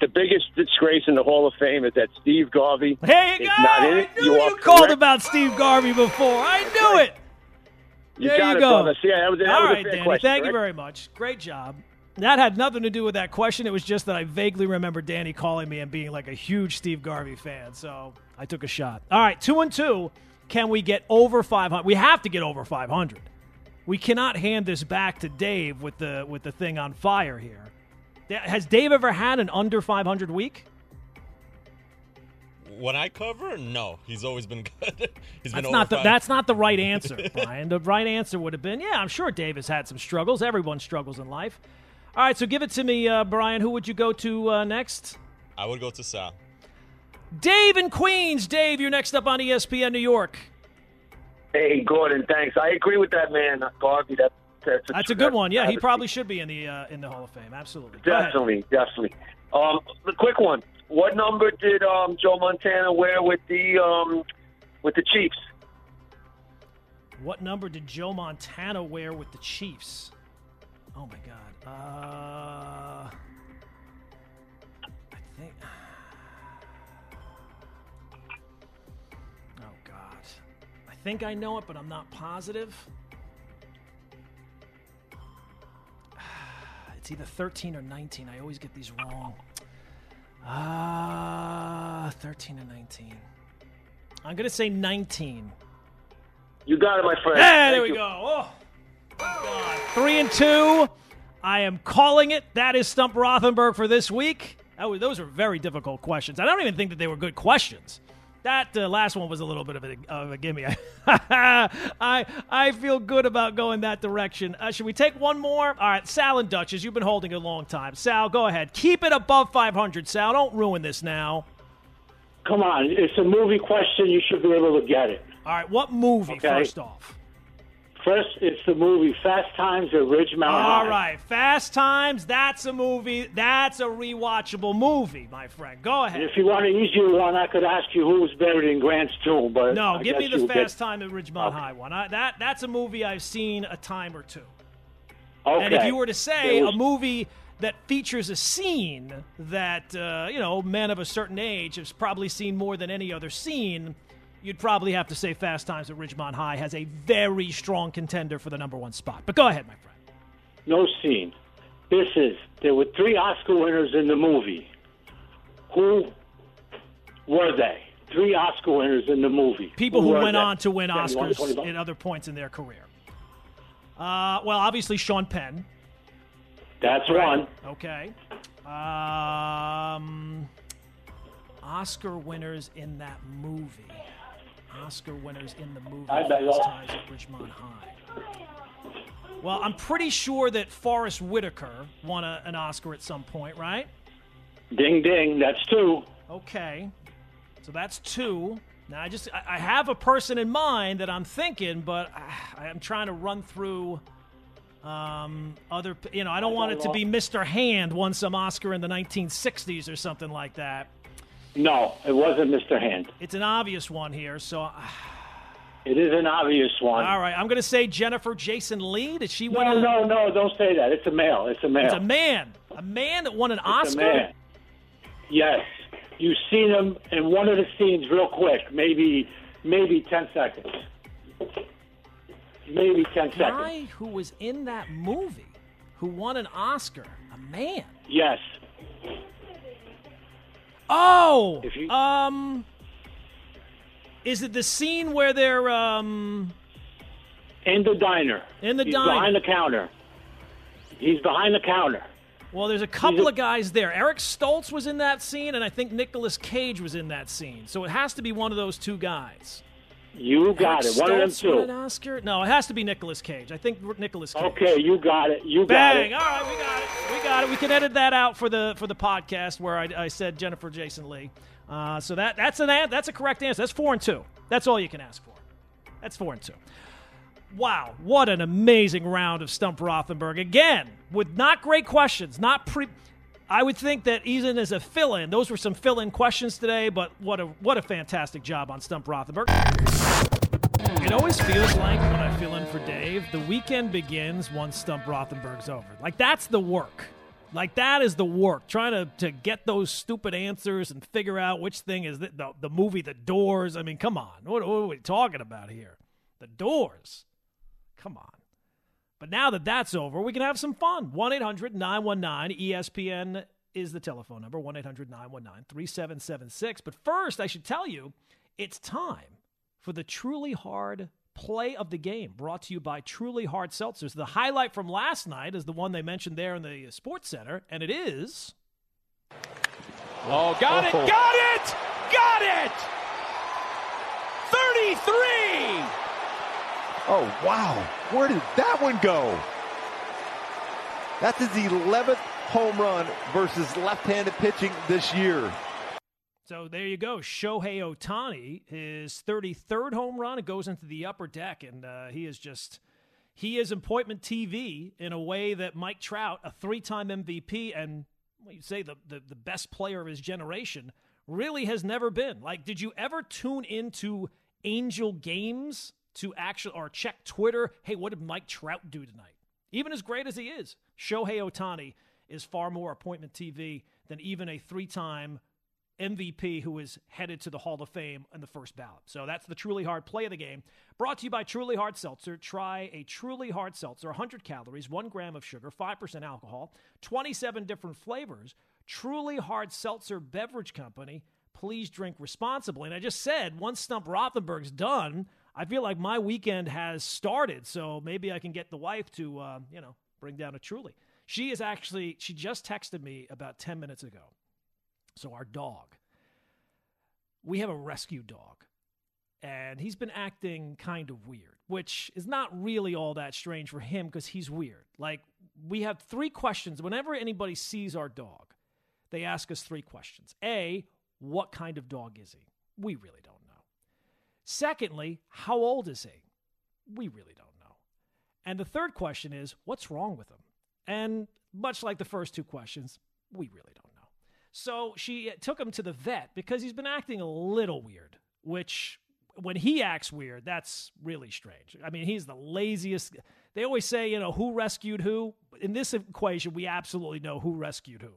the biggest disgrace in the Hall of Fame is that Steve Garvey There you go. not in I knew you you, called correct. about Steve Garvey before. I knew it. You there got you it, go. brother. See, that was, that All was right, Danny. question. thank you very much. Great job. That had nothing to do with that question. It was just that I vaguely remember Danny calling me and being like a huge Steve Garvey fan. So I took a shot. All right, two and two. Can we get over 500? We have to get over 500. We cannot hand this back to Dave with the with the thing on fire here. Has Dave ever had an under 500 week? When I cover, no, he's always been good. he's been That's over not the that's not the right answer, Brian. the right answer would have been, yeah, I'm sure Dave has had some struggles. Everyone struggles in life. All right, so give it to me, uh, Brian. Who would you go to uh, next? I would go to Sal. Dave in Queens. Dave, you're next up on ESPN New York. Hey, Gordon, thanks. I agree with that man, Garvey. That, that's a, That's a good one. Yeah, he probably should be in the uh, in the Hall of Fame. Absolutely. Definitely, definitely. Um, the quick one. What number did um, Joe Montana wear with the um, with the Chiefs? What number did Joe Montana wear with the Chiefs? Oh my God. Uh, I think. Oh God. I think I know it, but I'm not positive. It's either 13 or 19. I always get these wrong. Ah, 13 and 19. I'm gonna say 19. You got it, my friend. Yeah, Thank there we you. go. Oh, God. Three and two. I am calling it. That is Stump Rothenberg for this week. That those are very difficult questions. I don't even think that they were good questions. That uh, last one was a little bit of a, of a gimme. I I feel good about going that direction. Uh, should we take one more? All right, Sal and Duchess, you've been holding a long time. Sal, go ahead. Keep it above 500. Sal, don't ruin this now. Come on, it's a movie question. You should be able to get it. All right, what movie Okay. first off? First, it's the movie Fast Times at Ridgemont High. All right, Fast Times. That's a movie. That's a rewatchable movie, my friend. Go ahead. if you want an easier one, I could ask you who was buried in Grant's tomb. But No, I give me the you'll get- Fast Time at Ridgemont High one. I, that that's a movie I've seen a time or two. Okay. And if you were to say was- a movie that features a scene that uh, you know men of a certain age has probably seen more than any other scene, you'd probably have to say Fast Times at Ridgemont High has a very strong contender for the number one spot. But go ahead, my friend. no scene. This is there were three Oscar winners in the movie. Who were they? Three Oscar winners in the movie. People who were went they? on to win Then you want Oscars at other points in their career. Uh, well, obviously Sean Penn. That's Right. one. Okay. Um, Oscar winners in that movie. Oscar winners in the movie. I bet Fast Times at Ridgemont High. Well, I'm pretty sure that Forest Whitaker won a, an Oscar at some point, right? Ding ding. That's two. Okay. So that's two. Now I just I, I have a person in mind that I'm thinking, but I, I'm trying to run through um, other. You know, I don't want it to be Mr. Hand won some Oscar in the 1960s or something like that. No, it wasn't Mr. Hand. It's an obvious one here, so. uh, It is an obvious one. All right, I'm going to say Jennifer Jason Lee. Did she win? No, a, no, no, don't say that. It's a male. It's a male. It's a man. A man that won an It's Oscar. a man. Yes. You've seen him in one of the scenes real quick, maybe maybe 10 seconds. Maybe 10 seconds. Guy who was in that movie, who won an Oscar. A man. Yes. Oh, you- um, is it the scene where they're um In the diner. in the He's diner? behind the counter. He's behind the counter. Well, there's a couple of guys there. Eric Stoltz was in that scene, and I think Nicolas Cage was in that scene. So it has to be one of those two guys. You got Eric it. One of them Stoltz won an two. Oscar? No, it has to be Nicolas Cage. I think Nicolas Cage. Okay, you got it. You got it. Bang! All right, we got it. We got it. We can edit that out for the for the podcast where I, I said Jennifer Jason Lee. Uh, so that that's an an- that's a correct answer. That's four and two. That's all you can ask for. That's four and two. Wow, what an amazing round of Stump Rothenberg again with not great questions. Not pre. I would think that even as a fill-in, those were some fill-in questions today. But what a what a fantastic job on Stump Rothenberg. It always feels like when I fill in for Dave, the weekend begins once Stump Rothenberg's over. Like that's the work. Like that is the work. Trying to, to get those stupid answers and figure out which thing is the, the, the movie The Doors. I mean, come on. What, what are we talking about here? The Doors. Come on. But now that that's over, we can have some fun. 1 800 919 ESPN is the telephone number 1 800 919 3776. But first, I should tell you, it's time for the Truly Hard play of the game, brought to you by Truly Hard Seltzers. The highlight from last night is the one they mentioned there in the Sports Center, and it is. Oh, got Oh. it! Got it! Got it! 33! Oh, wow. Where did that one go? That's his 11th home run versus left handed pitching this year. So there you go. Shohei Ohtani, his 33rd home run. It goes into the upper deck, and uh, he is just. He is appointment TV in a way that Mike Trout, a three time MVP and what you say the, the, the best player of his generation, really has never been. Like, did you ever tune into Angel games to actually or check Twitter? Hey, what did Mike Trout do tonight? Even as great as he is, Shohei Ohtani is far more appointment TV than even a three time MVP who is headed to the Hall of Fame in the first ballot. So that's the Truly Hard play of the game. Brought to you by Truly Hard Seltzer. Try a Truly Hard Seltzer, 100 calories, 1 gram of sugar, 5% alcohol, 27 different flavors. Truly Hard Seltzer Beverage Company. Please drink responsibly. And I just said, once Stump Rothenberg's done, I feel like my weekend has started. So maybe I can get the wife to, uh, you know, bring down a Truly. She is actually, she just texted me about 10 minutes ago. So our dog, we have a rescue dog, and he's been acting kind of weird, which is not really all that strange for him because he's weird. Like we have three questions whenever anybody sees our dog, they ask us three questions. A, what kind of dog is he? We really don't. Secondly, how old is he? We really don't know. And the third question is, what's wrong with him? And much like the first two questions, we really don't know. So she took him to the vet because he's been acting a little weird, which when he acts weird, that's really strange. I mean, he's the laziest. They always say, you know, who rescued who? In this equation, we absolutely know who rescued who.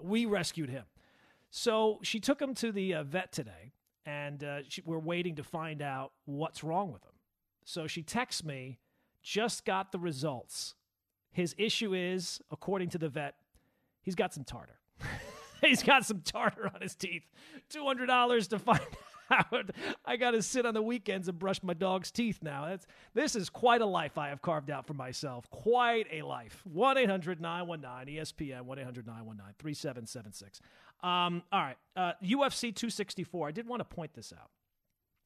We rescued him. So she took him to the uh, vet today, and uh, she, we're waiting to find out what's wrong with him. So she texts me, just got the results. His issue is, according to the vet, he's got some tartar. he's got some tartar on his teeth. $200 to find. I got to sit on the weekends and brush my dog's teeth now. That's, this is quite a life I have carved out for myself. Quite a life. 1 800 919 ESPN, 1 800 919 3776. Um, all right. Uh, UFC 264. I did want to point this out.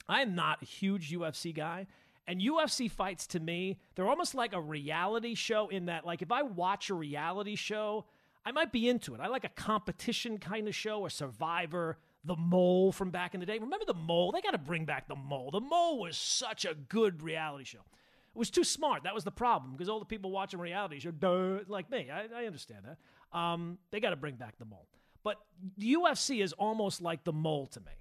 I am not a huge UFC guy. And UFC fights to me, they're almost like a reality show in that, like, if I watch a reality show, I might be into it. I like a competition kind of show, a survivor, the mole from back in the day. Remember the mole? They got to bring back the mole. The mole was such a good reality show. It was too smart. That was the problem because all the people watching reality show, duh, like me, I, I understand that. Um, they got to bring back the mole. But UFC is almost like the mole to me.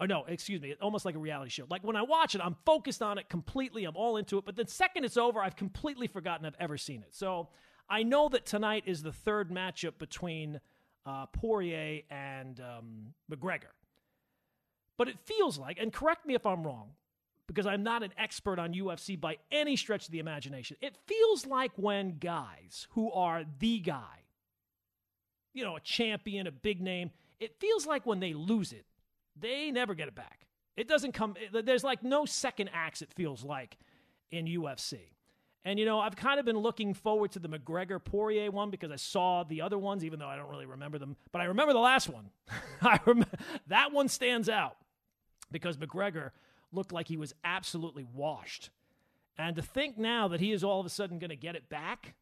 or no, excuse me, almost like a reality show. Like when I watch it, I'm focused on it completely. I'm all into it. But the second it's over, I've completely forgotten I've ever seen it. So I know that tonight is the third matchup between uh, Poirier and um, McGregor. But it feels like, and correct me if I'm wrong, because I'm not an expert on UFC by any stretch of the imagination. It feels like when guys who are the guy, you know, a champion, a big name, it feels like when they lose it, they never get it back. It doesn't come, there's like no second acts, it feels like, in UFC. And, you know, I've kind of been looking forward to the McGregor Poirier one because I saw the other ones, even though I don't really remember them. But I remember the last one. I remember, that one stands out because McGregor looked like he was absolutely washed. And to think now that he is all of a sudden going to get it back,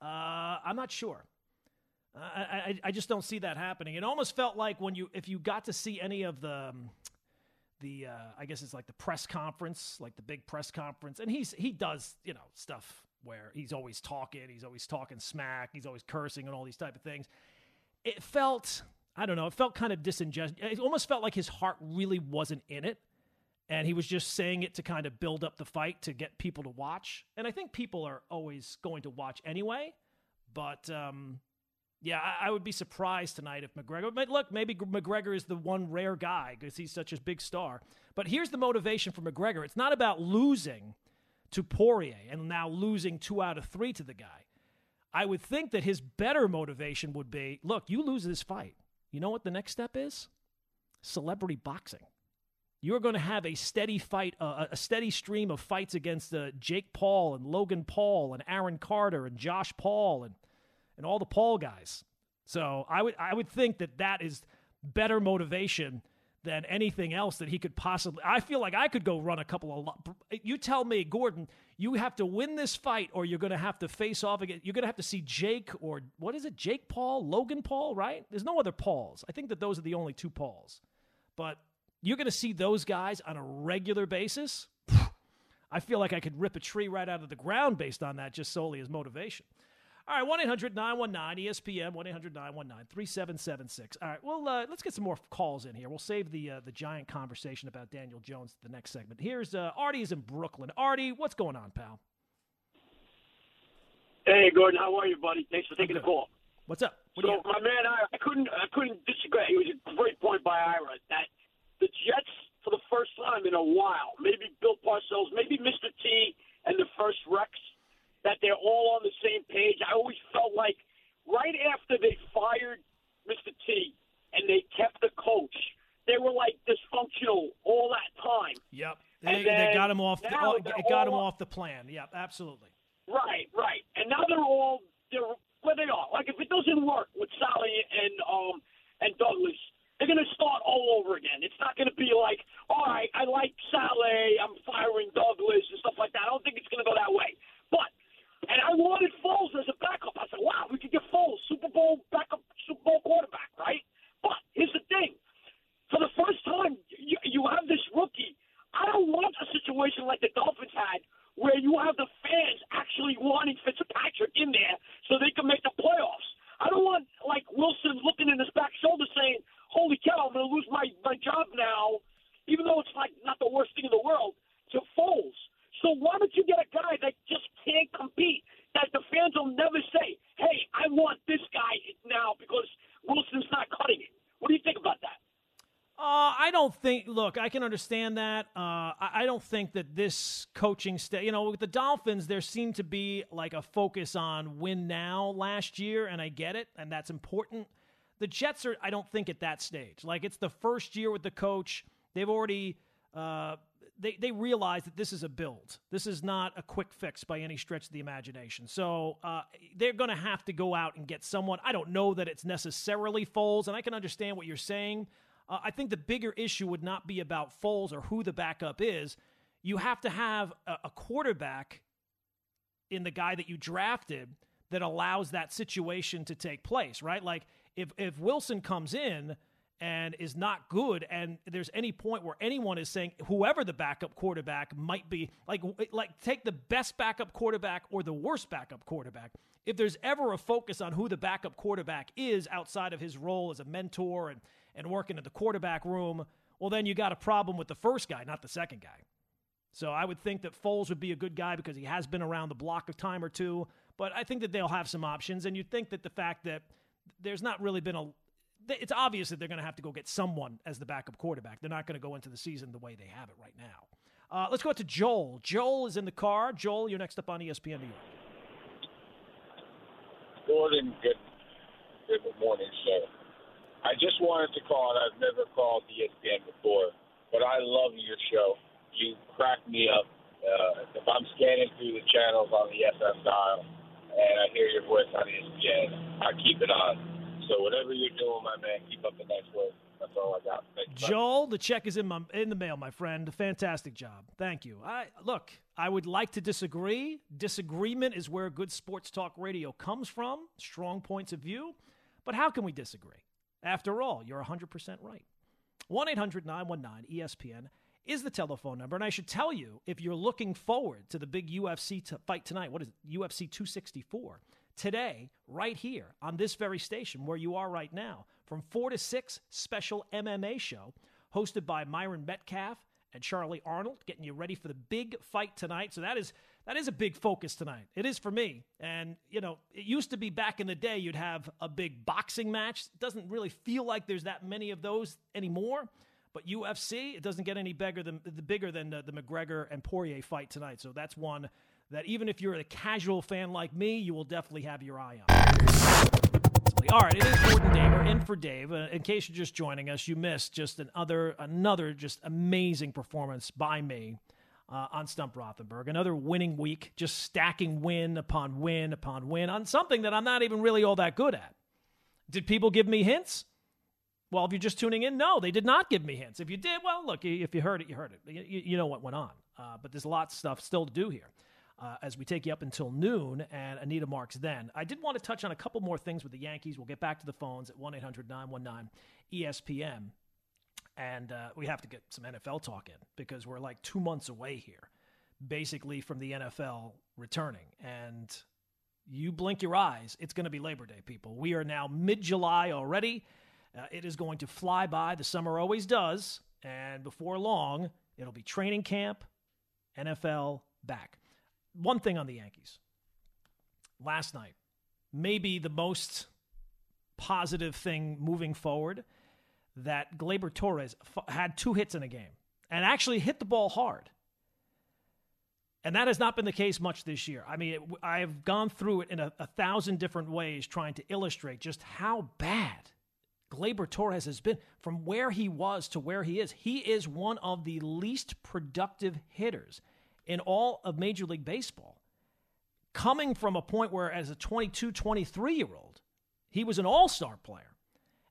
uh, I'm not sure. I, I, I just don't see that happening. It almost felt like when you if you got to see any of the um, the uh, I guess it's like the press conference, like the big press conference, and he's he does you know stuff where he's always talking, he's always talking smack, he's always cursing and all these type of things. It felt I don't know, it felt kind of disingenuous. It almost felt like his heart really wasn't in it and he was just saying it to kind of build up the fight to get people to watch. And I think people are always going to watch anyway. But um, yeah, I, I, would be surprised tonight if McGregor. But look, maybe McGregor is the one rare guy because he's such a big star. But here's the motivation for McGregor: it's not about losing to Poirier and now losing two out of three to the guy. I would think that his better motivation would be: look, you lose this fight. You know what the next step is? Celebrity boxing you're going to have a steady fight, uh, a steady stream of fights against uh, Jake Paul and Logan Paul and Aaron Carter and Josh Paul and and all the Paul guys. So I would I would think that that is better motivation than anything else that he could possibly. I feel like I could go run a couple of. You tell me, Gordon, you have to win this fight, or you're going to have to face off again. You're going to have to see Jake or what is it, Jake Paul, Logan Paul, right? There's no other Pauls. I think that those are the only two Pauls. But you're going to see those guys on a regular basis. I feel like I could rip a tree right out of the ground based on that, just solely as motivation. All right, 1 800 919 ESPN, 1 800 919 3776. All right, well, uh, let's get some more calls in here. We'll save the uh, the giant conversation about Daniel Jones to the next segment. Here's uh, Artie is in Brooklyn. Artie, what's going on, pal? Hey, Gordon, how are you, buddy? Thanks for taking the call. What's up? What so, my man, I, I couldn't I couldn't disagree. It was a great point by Ira that the Jets for the first time in a while, maybe Bill Parcells, maybe Mr. T and the first Rex, that they're all on the same page. I always felt like right after they fired Mr. T and they kept the coach, they were like dysfunctional all that time. Yep. They, they got him off. The, it got him off the plan. Yep, absolutely. Right, right. And now they're all they're where they are. Like if it doesn't work with Saleh and um and Douglas, they're going to start all over again. It's not going to be like, all right, I like Saleh, I'm firing Douglas and stuff like that. I don't think it's going to go that way. But, and I wanted Foles as a backup. I said, wow, we could get Foles, Super Bowl backup, Super Bowl quarterback, right? But here's the thing. For the first time, you, you have this rookie. I don't want a situation like the Dolphins had where you have the fans actually wanting Fitzpatrick in there so they can make the playoffs. I don't want like Wilson looking in his back shoulder saying, holy cow, I'm going to lose my, my job now, even though it's like not the worst thing in the world, to Foles. So why don't you get a guy that just can't compete, that the fans will never say, hey, I want this guy now because Wilson's not cutting it. What do you think about that? Uh, I don't think. Look, I can understand that. Uh, I, I, don't think that this coaching staff. You know, with the Dolphins, there seemed to be like a focus on win now last year, and I get it, and that's important. The Jets are, I don't think, at that stage. Like it's the first year with the coach. They've already uh, they they realize that this is a build. This is not a quick fix by any stretch of the imagination. So uh, they're going to have to go out and get someone. I don't know that it's necessarily Foles, and I can understand what you're saying. Uh, I think the bigger issue would not be about Foles or who the backup is. You have to have a, a quarterback in the guy that you drafted that allows that situation to take place, right? Like if if Wilson comes in and is not good and there's any point where anyone is saying whoever the backup quarterback might be like like take the best backup quarterback or the worst backup quarterback if there's ever a focus on who the backup quarterback is outside of his role as a mentor and and working in the quarterback room well, then you got a problem with the first guy, not the second guy. So I would think that Foles would be a good guy because he has been around the block a time or two. But I think that they'll have some options. And you'd think that the fact that there's not really been a. It's obvious that they're going to have to go get someone as the backup quarterback. They're not going to go into the season the way they have it right now. Uh, let's go to Joel. Joel is in the car. Joel, you're next up on ESPN New York. Gordon, good, good morning, sir. I just wanted to call, and I've never called ESPN before, but I love your show. You crack me up. Uh, if I'm scanning through the channels on the FM dial and I hear your voice on ESPN, I keep it on. So whatever you're doing, my man, keep up the nice work. That's all I got. Thanks. Joel, the check is in my in the mail, my friend. Fantastic job. Thank you. I look, I would like to disagree. Disagreement is where good sports talk radio comes from. Strong points of view. But how can we disagree? After all, you're 100% right. 1 800 919 ESPN is the telephone number. And I should tell you, if you're looking forward to the big UFC t- fight tonight, what is it? UFC 264, today, right here on this very station where you are right now, from 4 to 6, special MMA show hosted by Myron Metcalf and Charlie Arnold, getting you ready for the big fight tonight. So that is that is a big focus tonight. It is for me. And you know, it used to be back in the day you'd have a big boxing match. It doesn't really feel like there's that many of those anymore. But UFC, it doesn't get any bigger than the bigger than the, the McGregor and Poirier fight tonight. So that's one that even if you're a casual fan like me, you will definitely have your eye on. All right, it is Gordon Damer in for Dave. Uh, in case you're just joining us, you missed just another another just amazing performance by me uh, on Stump Rothenberg. Another winning week, just stacking win upon win upon win on something that I'm not even really all that good at. Did people give me hints? Well, if you're just tuning in, no, they did not give me hints. If you did, well, look, if you heard it, you heard it. You, you know what went on. Uh, but there's a lot of stuff still to do here uh, as we take you up until noon and Anita Marks then. I did want to touch on a couple more things with the Yankees. We'll get back to the phones at 1 800 919 ESPN. And uh, we have to get some NFL talk in because we're like two months away here, basically, from the NFL returning. And you blink your eyes, it's going to be Labor Day, people. We are now mid July already. Uh, it is going to fly by. The summer always does. And before long, it'll be training camp, NFL back. One thing on the Yankees. Last night, maybe the most positive thing moving forward that Gleyber Torres f- had two hits in a game and actually hit the ball hard. And that has not been the case much this year. I mean, it, I've gone through it in a, a thousand different ways trying to illustrate just how bad Gleyber Torres has been from where he was to where he is. He is one of the least productive hitters in all of Major League Baseball. Coming from a point where, as a 22, 23 year old, he was an all star player.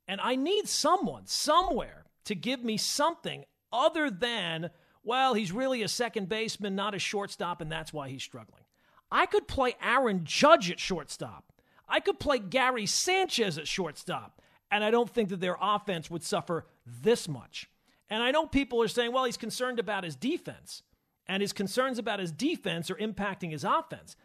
And I need someone, somewhere, to give me something other than, well, he's really a second baseman, not a shortstop, and that's why he's struggling. I could play Aaron Judge at shortstop. I could play Gary Sanchez at shortstop. And I don't think that their offense would suffer this much. And I know people are saying, well, he's concerned about his defense, and his concerns about his defense are impacting his offense.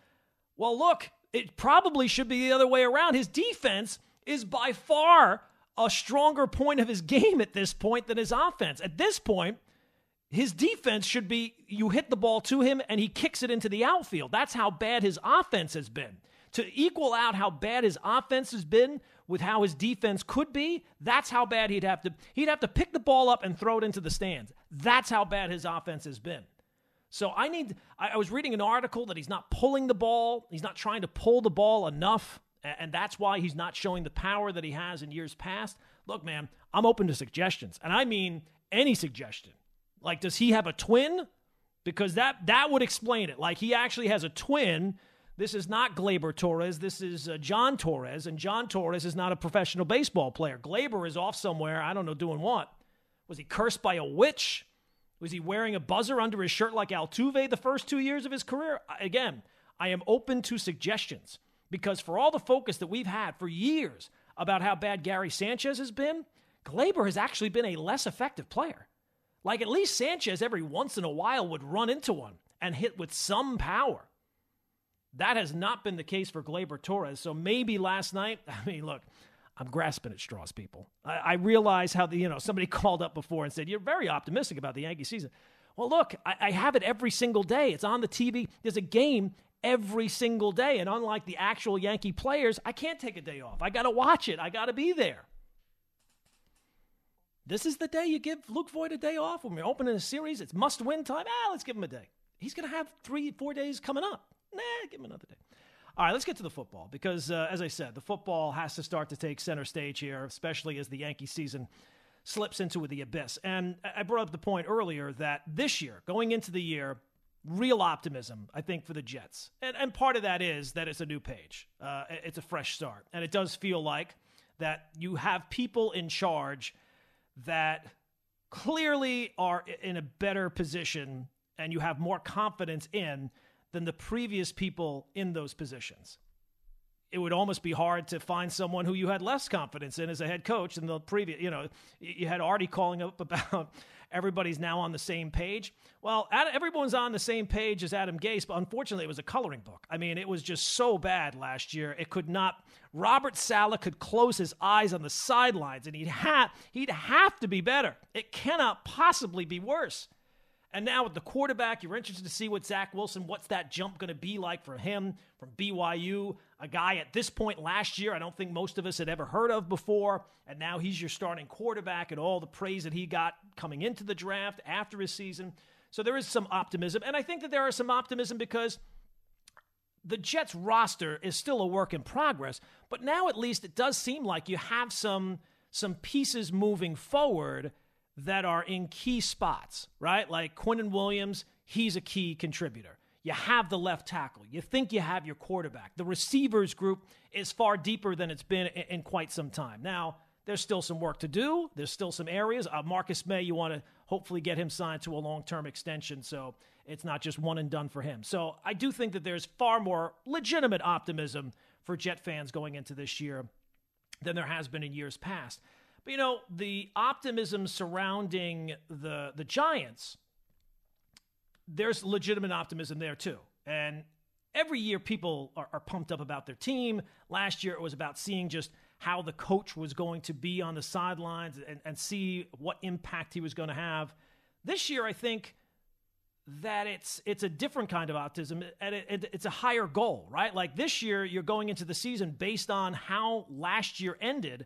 Well, look, it probably should be the other way around. His defense is by far a stronger point of his game at this point than his offense. At this point, his defense should be you hit the ball to him and he kicks it into the outfield. That's how bad his offense has been. To equal out how bad his offense has been with how his defense could be, that's how bad he'd have to he'd have to pick the ball up and throw it into the stands. That's how bad his offense has been. So I need I, was reading an article that he's not pulling the ball, he's not trying to pull the ball enough, and that's why he's not showing the power that he has in years past. Look, man, I'm open to suggestions, and I mean any suggestion. Like, does he have a twin? Because that that would explain it. Like, he actually has a twin. This is not Gleyber Torres. This is uh, John Torres, and John Torres is not a professional baseball player. Gleyber is off somewhere. I don't know doing what. Was he cursed by a witch? Was he wearing a buzzer under his shirt like Altuve the first two years of his career? Again, I am open to suggestions because for all the focus that we've had for years about how bad Gary Sanchez has been, Gleyber has actually been a less effective player. Like at least Sanchez every once in a while would run into one and hit with some power. That has not been the case for Gleyber Torres. So maybe last night, I mean, look, I'm grasping at straws, people. I, I realize how the you know somebody called up before and said you're very optimistic about the Yankee season. Well, look, I, I have it every single day. It's on the TV. There's a game every single day, and unlike the actual Yankee players, I can't take a day off. I got to watch it. I got to be there. This is the day you give Luke Voit a day off when we're opening a series. It's must win time. Ah, let's give him a day. He's going to have three, four days coming up. Nah, give him another day. All right, let's get to the football because, uh, as I said, the football has to start to take center stage here, especially as the Yankee season slips into the abyss. And I brought up the point earlier that this year, going into the year, real optimism, I think, for the Jets. And, and part of that is that it's a new page, uh, it's a fresh start. And it does feel like that you have people in charge that clearly are in a better position and you have more confidence in than the previous people in those positions. It would almost be hard to find someone who you had less confidence in as a head coach than the previous. You know, you had already calling up about everybody's now on the same page. Well, everyone's on the same page as Adam Gase, but unfortunately, it was a coloring book. I mean, it was just so bad last year. It could not. Robert Saleh could close his eyes on the sidelines, and he'd have he'd have to be better. It cannot possibly be worse. And now with the quarterback, you're interested to see what Zach Wilson, what's that jump going to be like for him from BYU, a guy at this point last year I don't think most of us had ever heard of before, and now he's your starting quarterback and all the praise that he got coming into the draft after his season. So there is some optimism, and I think that there is some optimism because the Jets roster is still a work in progress, but now at least it does seem like you have some some pieces moving forward that are in key spots, right? Like Quinnen Williams, he's a key contributor. You have the left tackle. You think you have your quarterback. The receivers group is far deeper than it's been in, quite some time. Now, there's still some work to do. There's still some areas. Uh, Marcus Maye, you want to hopefully get him signed to a long term extension so it's not just one and done for him. So I do think that there's far more legitimate optimism for Jet fans going into this year than there has been in years past. But you know, the optimism surrounding the the Giants, there's legitimate optimism there too. And every year people are, are pumped up about their team. Last year it was about seeing just how the coach was going to be on the sidelines and, and see what impact he was going to have. This year, I think that it's it's a different kind of optimism and it, it, it's a higher goal, right? Like this year, you're going into the season based on how last year ended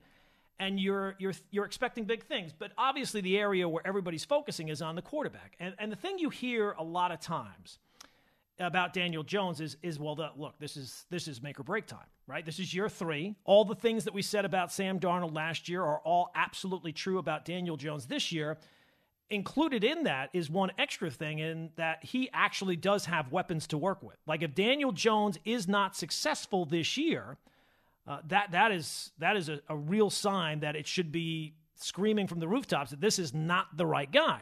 and you're you're you're expecting big things. But obviously, the area where everybody's focusing is on the quarterback. And and the thing you hear a lot of times about Daniel Jones is is well, the, look, this is this is make or break time, right? This is year three. All the things that we said about Sam Darnold last year are all absolutely true about Daniel Jones this year. Included in that is one extra thing in that he actually does have weapons to work with. Like if Daniel Jones is not successful this year uh, that that is that is a, a real sign that it should be screaming from the rooftops that this is not the right guy.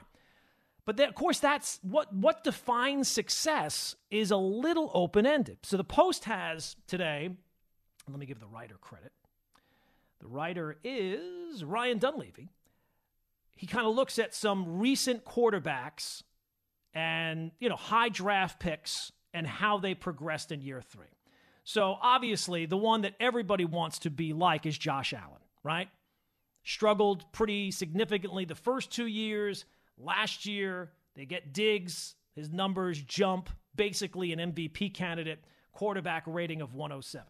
But of course, that's what what defines success is a little open ended. So the Post has today. Let me give the writer credit. The writer is Ryan Dunleavy. He kind of looks at some recent quarterbacks and you know high draft picks and how they progressed in year three. So obviously, the one that everybody wants to be like is Josh Allen, right? Struggled pretty significantly the first two years. Last year, they get Diggs, His numbers jump, basically an MVP candidate, quarterback rating of 107.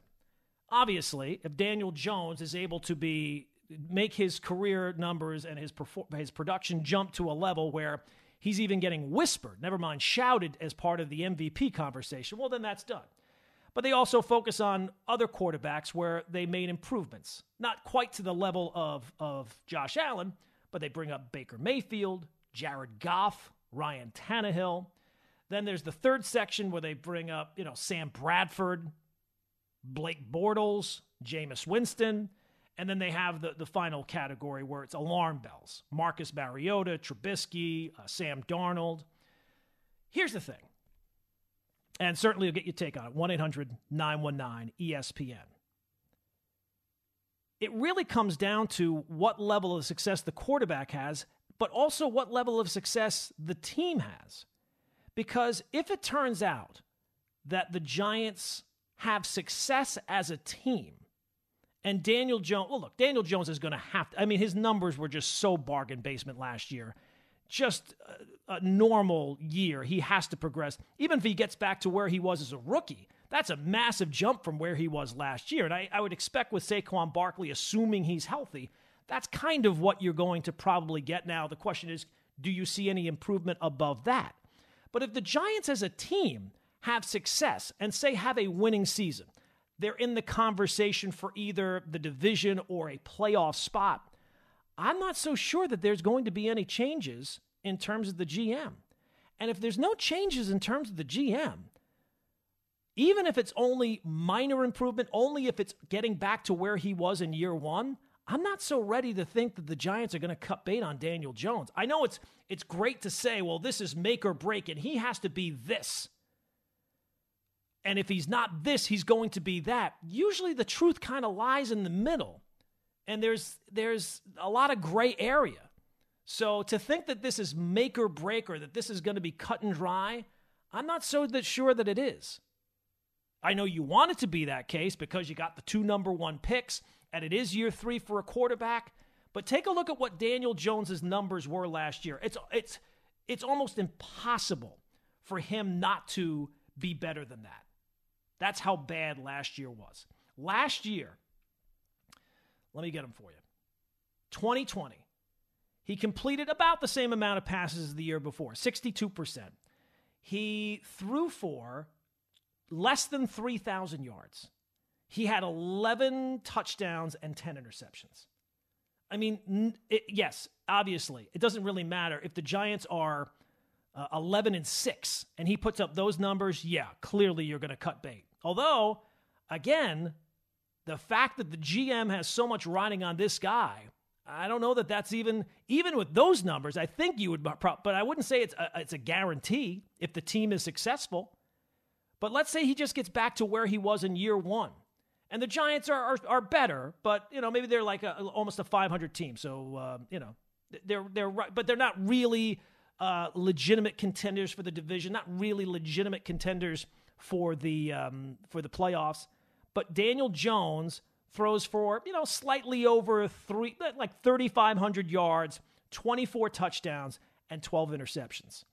Obviously, if Daniel Jones is able to be make his career numbers and his his production jump to a level where he's even getting whispered, never mind shouted as part of the MVP conversation, well then that's done. But they also focus on other quarterbacks where they made improvements. Not quite to the level of, of Josh Allen, but they bring up Baker Mayfield, Jared Goff, Ryan Tannehill. Then there's the third section where they bring up, you know, Sam Bradford, Blake Bortles, Jameis Winston. And then they have the, the final category where it's alarm bells Marcus Mariota, Trubisky, uh, Sam Darnold. Here's the thing and certainly you'll get your take on it 1 800 919 ESPN. It really comes down to what level of success the quarterback has, but also what level of success the team has. Because if it turns out that the Giants have success as a team And Daniel Jones, well, look, Daniel Jones is going to have to. I mean, his numbers were just so bargain basement last year. Just a, a normal year, he has to progress. Even if he gets back to where he was as a rookie, that's a massive jump from where he was last year. And I, I would expect with Saquon Barkley, assuming he's healthy, that's kind of what you're going to probably get now. The question is, do you see any improvement above that? But if the Giants as a team have success and say have a winning season, they're in the conversation for either the division or a playoff spot. I'm not so sure that there's going to be any changes in terms of the GM. And if there's no changes in terms of the GM, even if it's only minor improvement, only if it's getting back to where he was in year one, I'm not so ready to think that the Giants are going to cut bait on Daniel Jones. I know it's it's great to say, well, this is make or break, and he has to be this. And if he's not this, he's going to be that. Usually the truth kind of lies in the middle. And there's there's a lot of gray area. So to think that this is make or break or that this is going to be cut and dry, I'm not so that sure that it is. I know you want it to be that case because you got the two number one picks and it is year three for a quarterback. But take a look at what Daniel Jones's numbers were last year. It's it's it's almost impossible for him not to be better than that. That's how bad last year was. Last year, let me get them for you. 2020, he completed about the same amount of passes as the year before, 62%. He threw for less than 3,000 yards. He had 11 touchdowns and 10 interceptions. I mean, it, yes, obviously, it doesn't really matter if the Giants are uh, 11 and 6 and he puts up those numbers. Yeah, clearly you're going to cut bait. Although, again, the fact that the GM has so much riding on this guy, I don't know that that's even even with those numbers. I think you would, but I wouldn't say it's a, it's a guarantee if the team is successful. But let's say he just gets back to where he was in year one, and the Giants are are, are better, but you know maybe they're like a, almost a 500 team, so uh, you know they're they're right, but they're not really uh, legitimate contenders for the division, not really legitimate contenders for the um, for the playoffs. But Daniel Jones throws for you know slightly over three, like 3,500 yards, 24 touchdowns, and 12 interceptions.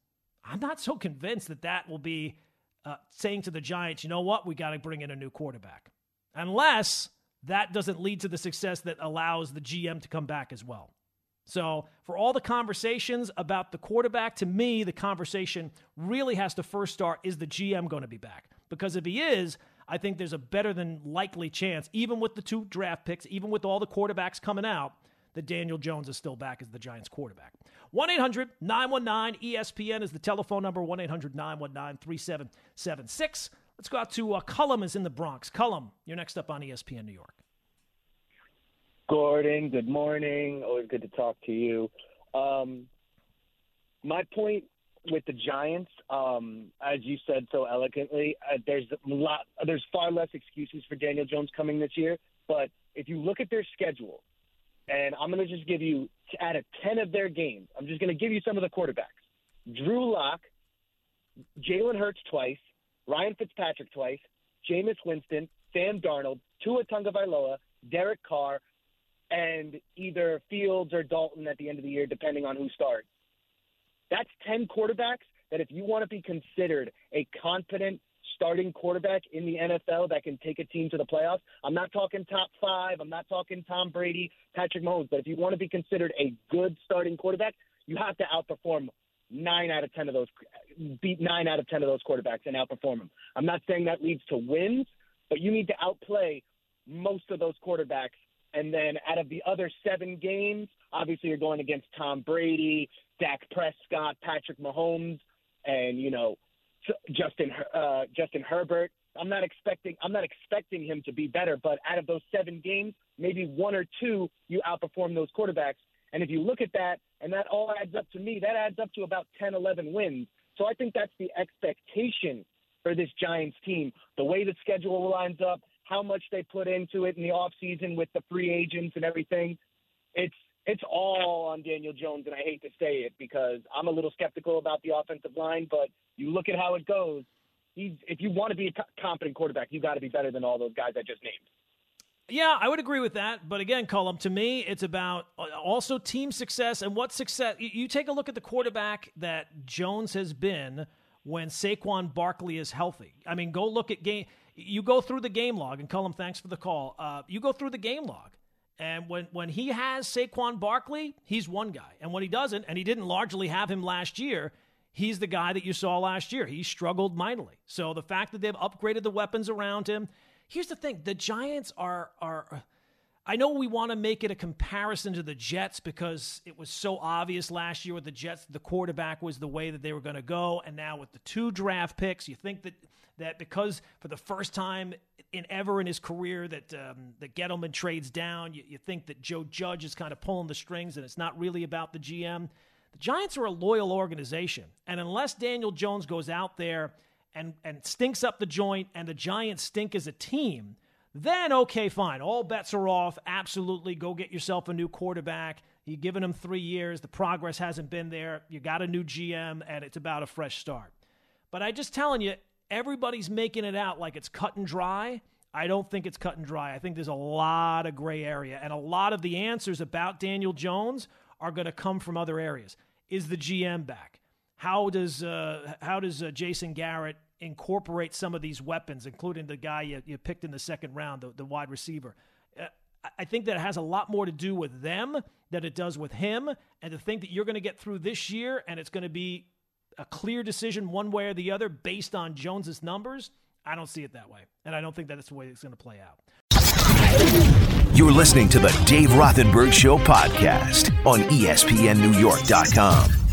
I'm not so convinced that that will be uh, saying to the Giants, you know what, we got to bring in a new quarterback, unless that doesn't lead to the success that allows the GM to come back as well. So, for all the conversations about the quarterback, to me, the conversation really has to first start is the GM going to be back? Because if he is, I think there's a better than likely chance, even with the two draft picks, even with all the quarterbacks coming out, that Daniel Jones is still back as the Giants quarterback. 1 800 919 ESPN is the telephone number 1 800 919 3776. Let's go out to uh, Cullum is in the Bronx. Cullum, you're next up on ESPN New York. Gordon, good morning. Always good to talk to you. Um, my point with the Giants, um, as you said so eloquently, uh, there's a lot, there's far less excuses for Daniel Jones coming this year. But if you look at their schedule, and I'm going to just give you out of ten of their games, I'm just going to give you some of the quarterbacks: Drew Lock, Jalen Hurts twice, Ryan Fitzpatrick twice, Jameis Winston, Sam Darnold, Tua Tagovailoa, Derek Carr, and either Fields or Dalton at the end of the year, depending on who starts. That's 10 quarterbacks that if you want to be considered a confident starting quarterback in the NFL that can take a team to the playoffs, I'm not talking top five, I'm not talking Tom Brady, Patrick Mahomes, but if you want to be considered a good starting quarterback, you have to outperform nine out of 10 of those, beat nine out of 10 of those quarterbacks and outperform them. I'm not saying that leads to wins, but you need to outplay most of those quarterbacks and then out of the other seven games, obviously you're going against Tom Brady, Dak Prescott, Patrick Mahomes, and you know Justin uh, Justin Herbert. I'm not expecting I'm not expecting him to be better, but out of those seven games, maybe one or two you outperform those quarterbacks. And if you look at that, and that all adds up to me, that adds up to about 10, 11 wins. So I think that's the expectation for this Giants team. The way the schedule lines up, how much they put into it in the off season with the free agents and everything. It's it's all on Daniel Jones, and I hate to say it because I'm a little skeptical about the offensive line. But you look at how it goes. He's if you want to be a competent quarterback, you got to be better than all those guys I just named. Yeah, I would agree with that. But again, Cullum, to me, it's about uh, also team success and what success. You take a look at the quarterback that Jones has been when Saquon Barkley is healthy. I mean, go look at game. You go through the game log, and Cullum, thanks for the call. Uh, you go through the game log. And when, when he has Saquon Barkley, he's one guy. And when he doesn't, and he didn't largely have him last year, he's the guy that you saw last year. He struggled mightily. So the fact that they've upgraded the weapons around him, here's the thing: the Giants are are. I know we want to make it a comparison to the Jets because it was so obvious last year with the Jets. The quarterback was the way that they were going to go, and now with the two draft picks, you think that that because for the first time in ever in his career that um, that Gettleman trades down, you, you think that Joe Judge is kind of pulling the strings, and it's not really about the GM. The Giants are a loyal organization, and unless Daniel Jones goes out there and and stinks up the joint, and the Giants stink as a team, then okay, fine, all bets are off. Absolutely, go get yourself a new quarterback. You've given him three years. The progress hasn't been there. You got a new GM, and it's about a fresh start. But I'm just telling you, everybody's making it out like it's cut and dry. I don't think it's cut and dry. I think there's a lot of gray area, and a lot of the answers about Daniel Jones are going to come from other areas. Is the GM back? How does uh, how does uh, Jason Garrett incorporate some of these weapons, including the guy you, you picked in the second round, the, the wide receiver? Uh, I think that it has a lot more to do with them than it does with him. And to think that you're going to get through this year and it's going to be a clear decision one way or the other based on Jones's numbers, I don't see it that way. And I don't think that's the way it's going to play out. You're listening to the Dave Rothenberg Show podcast on ESPNNewYork.com.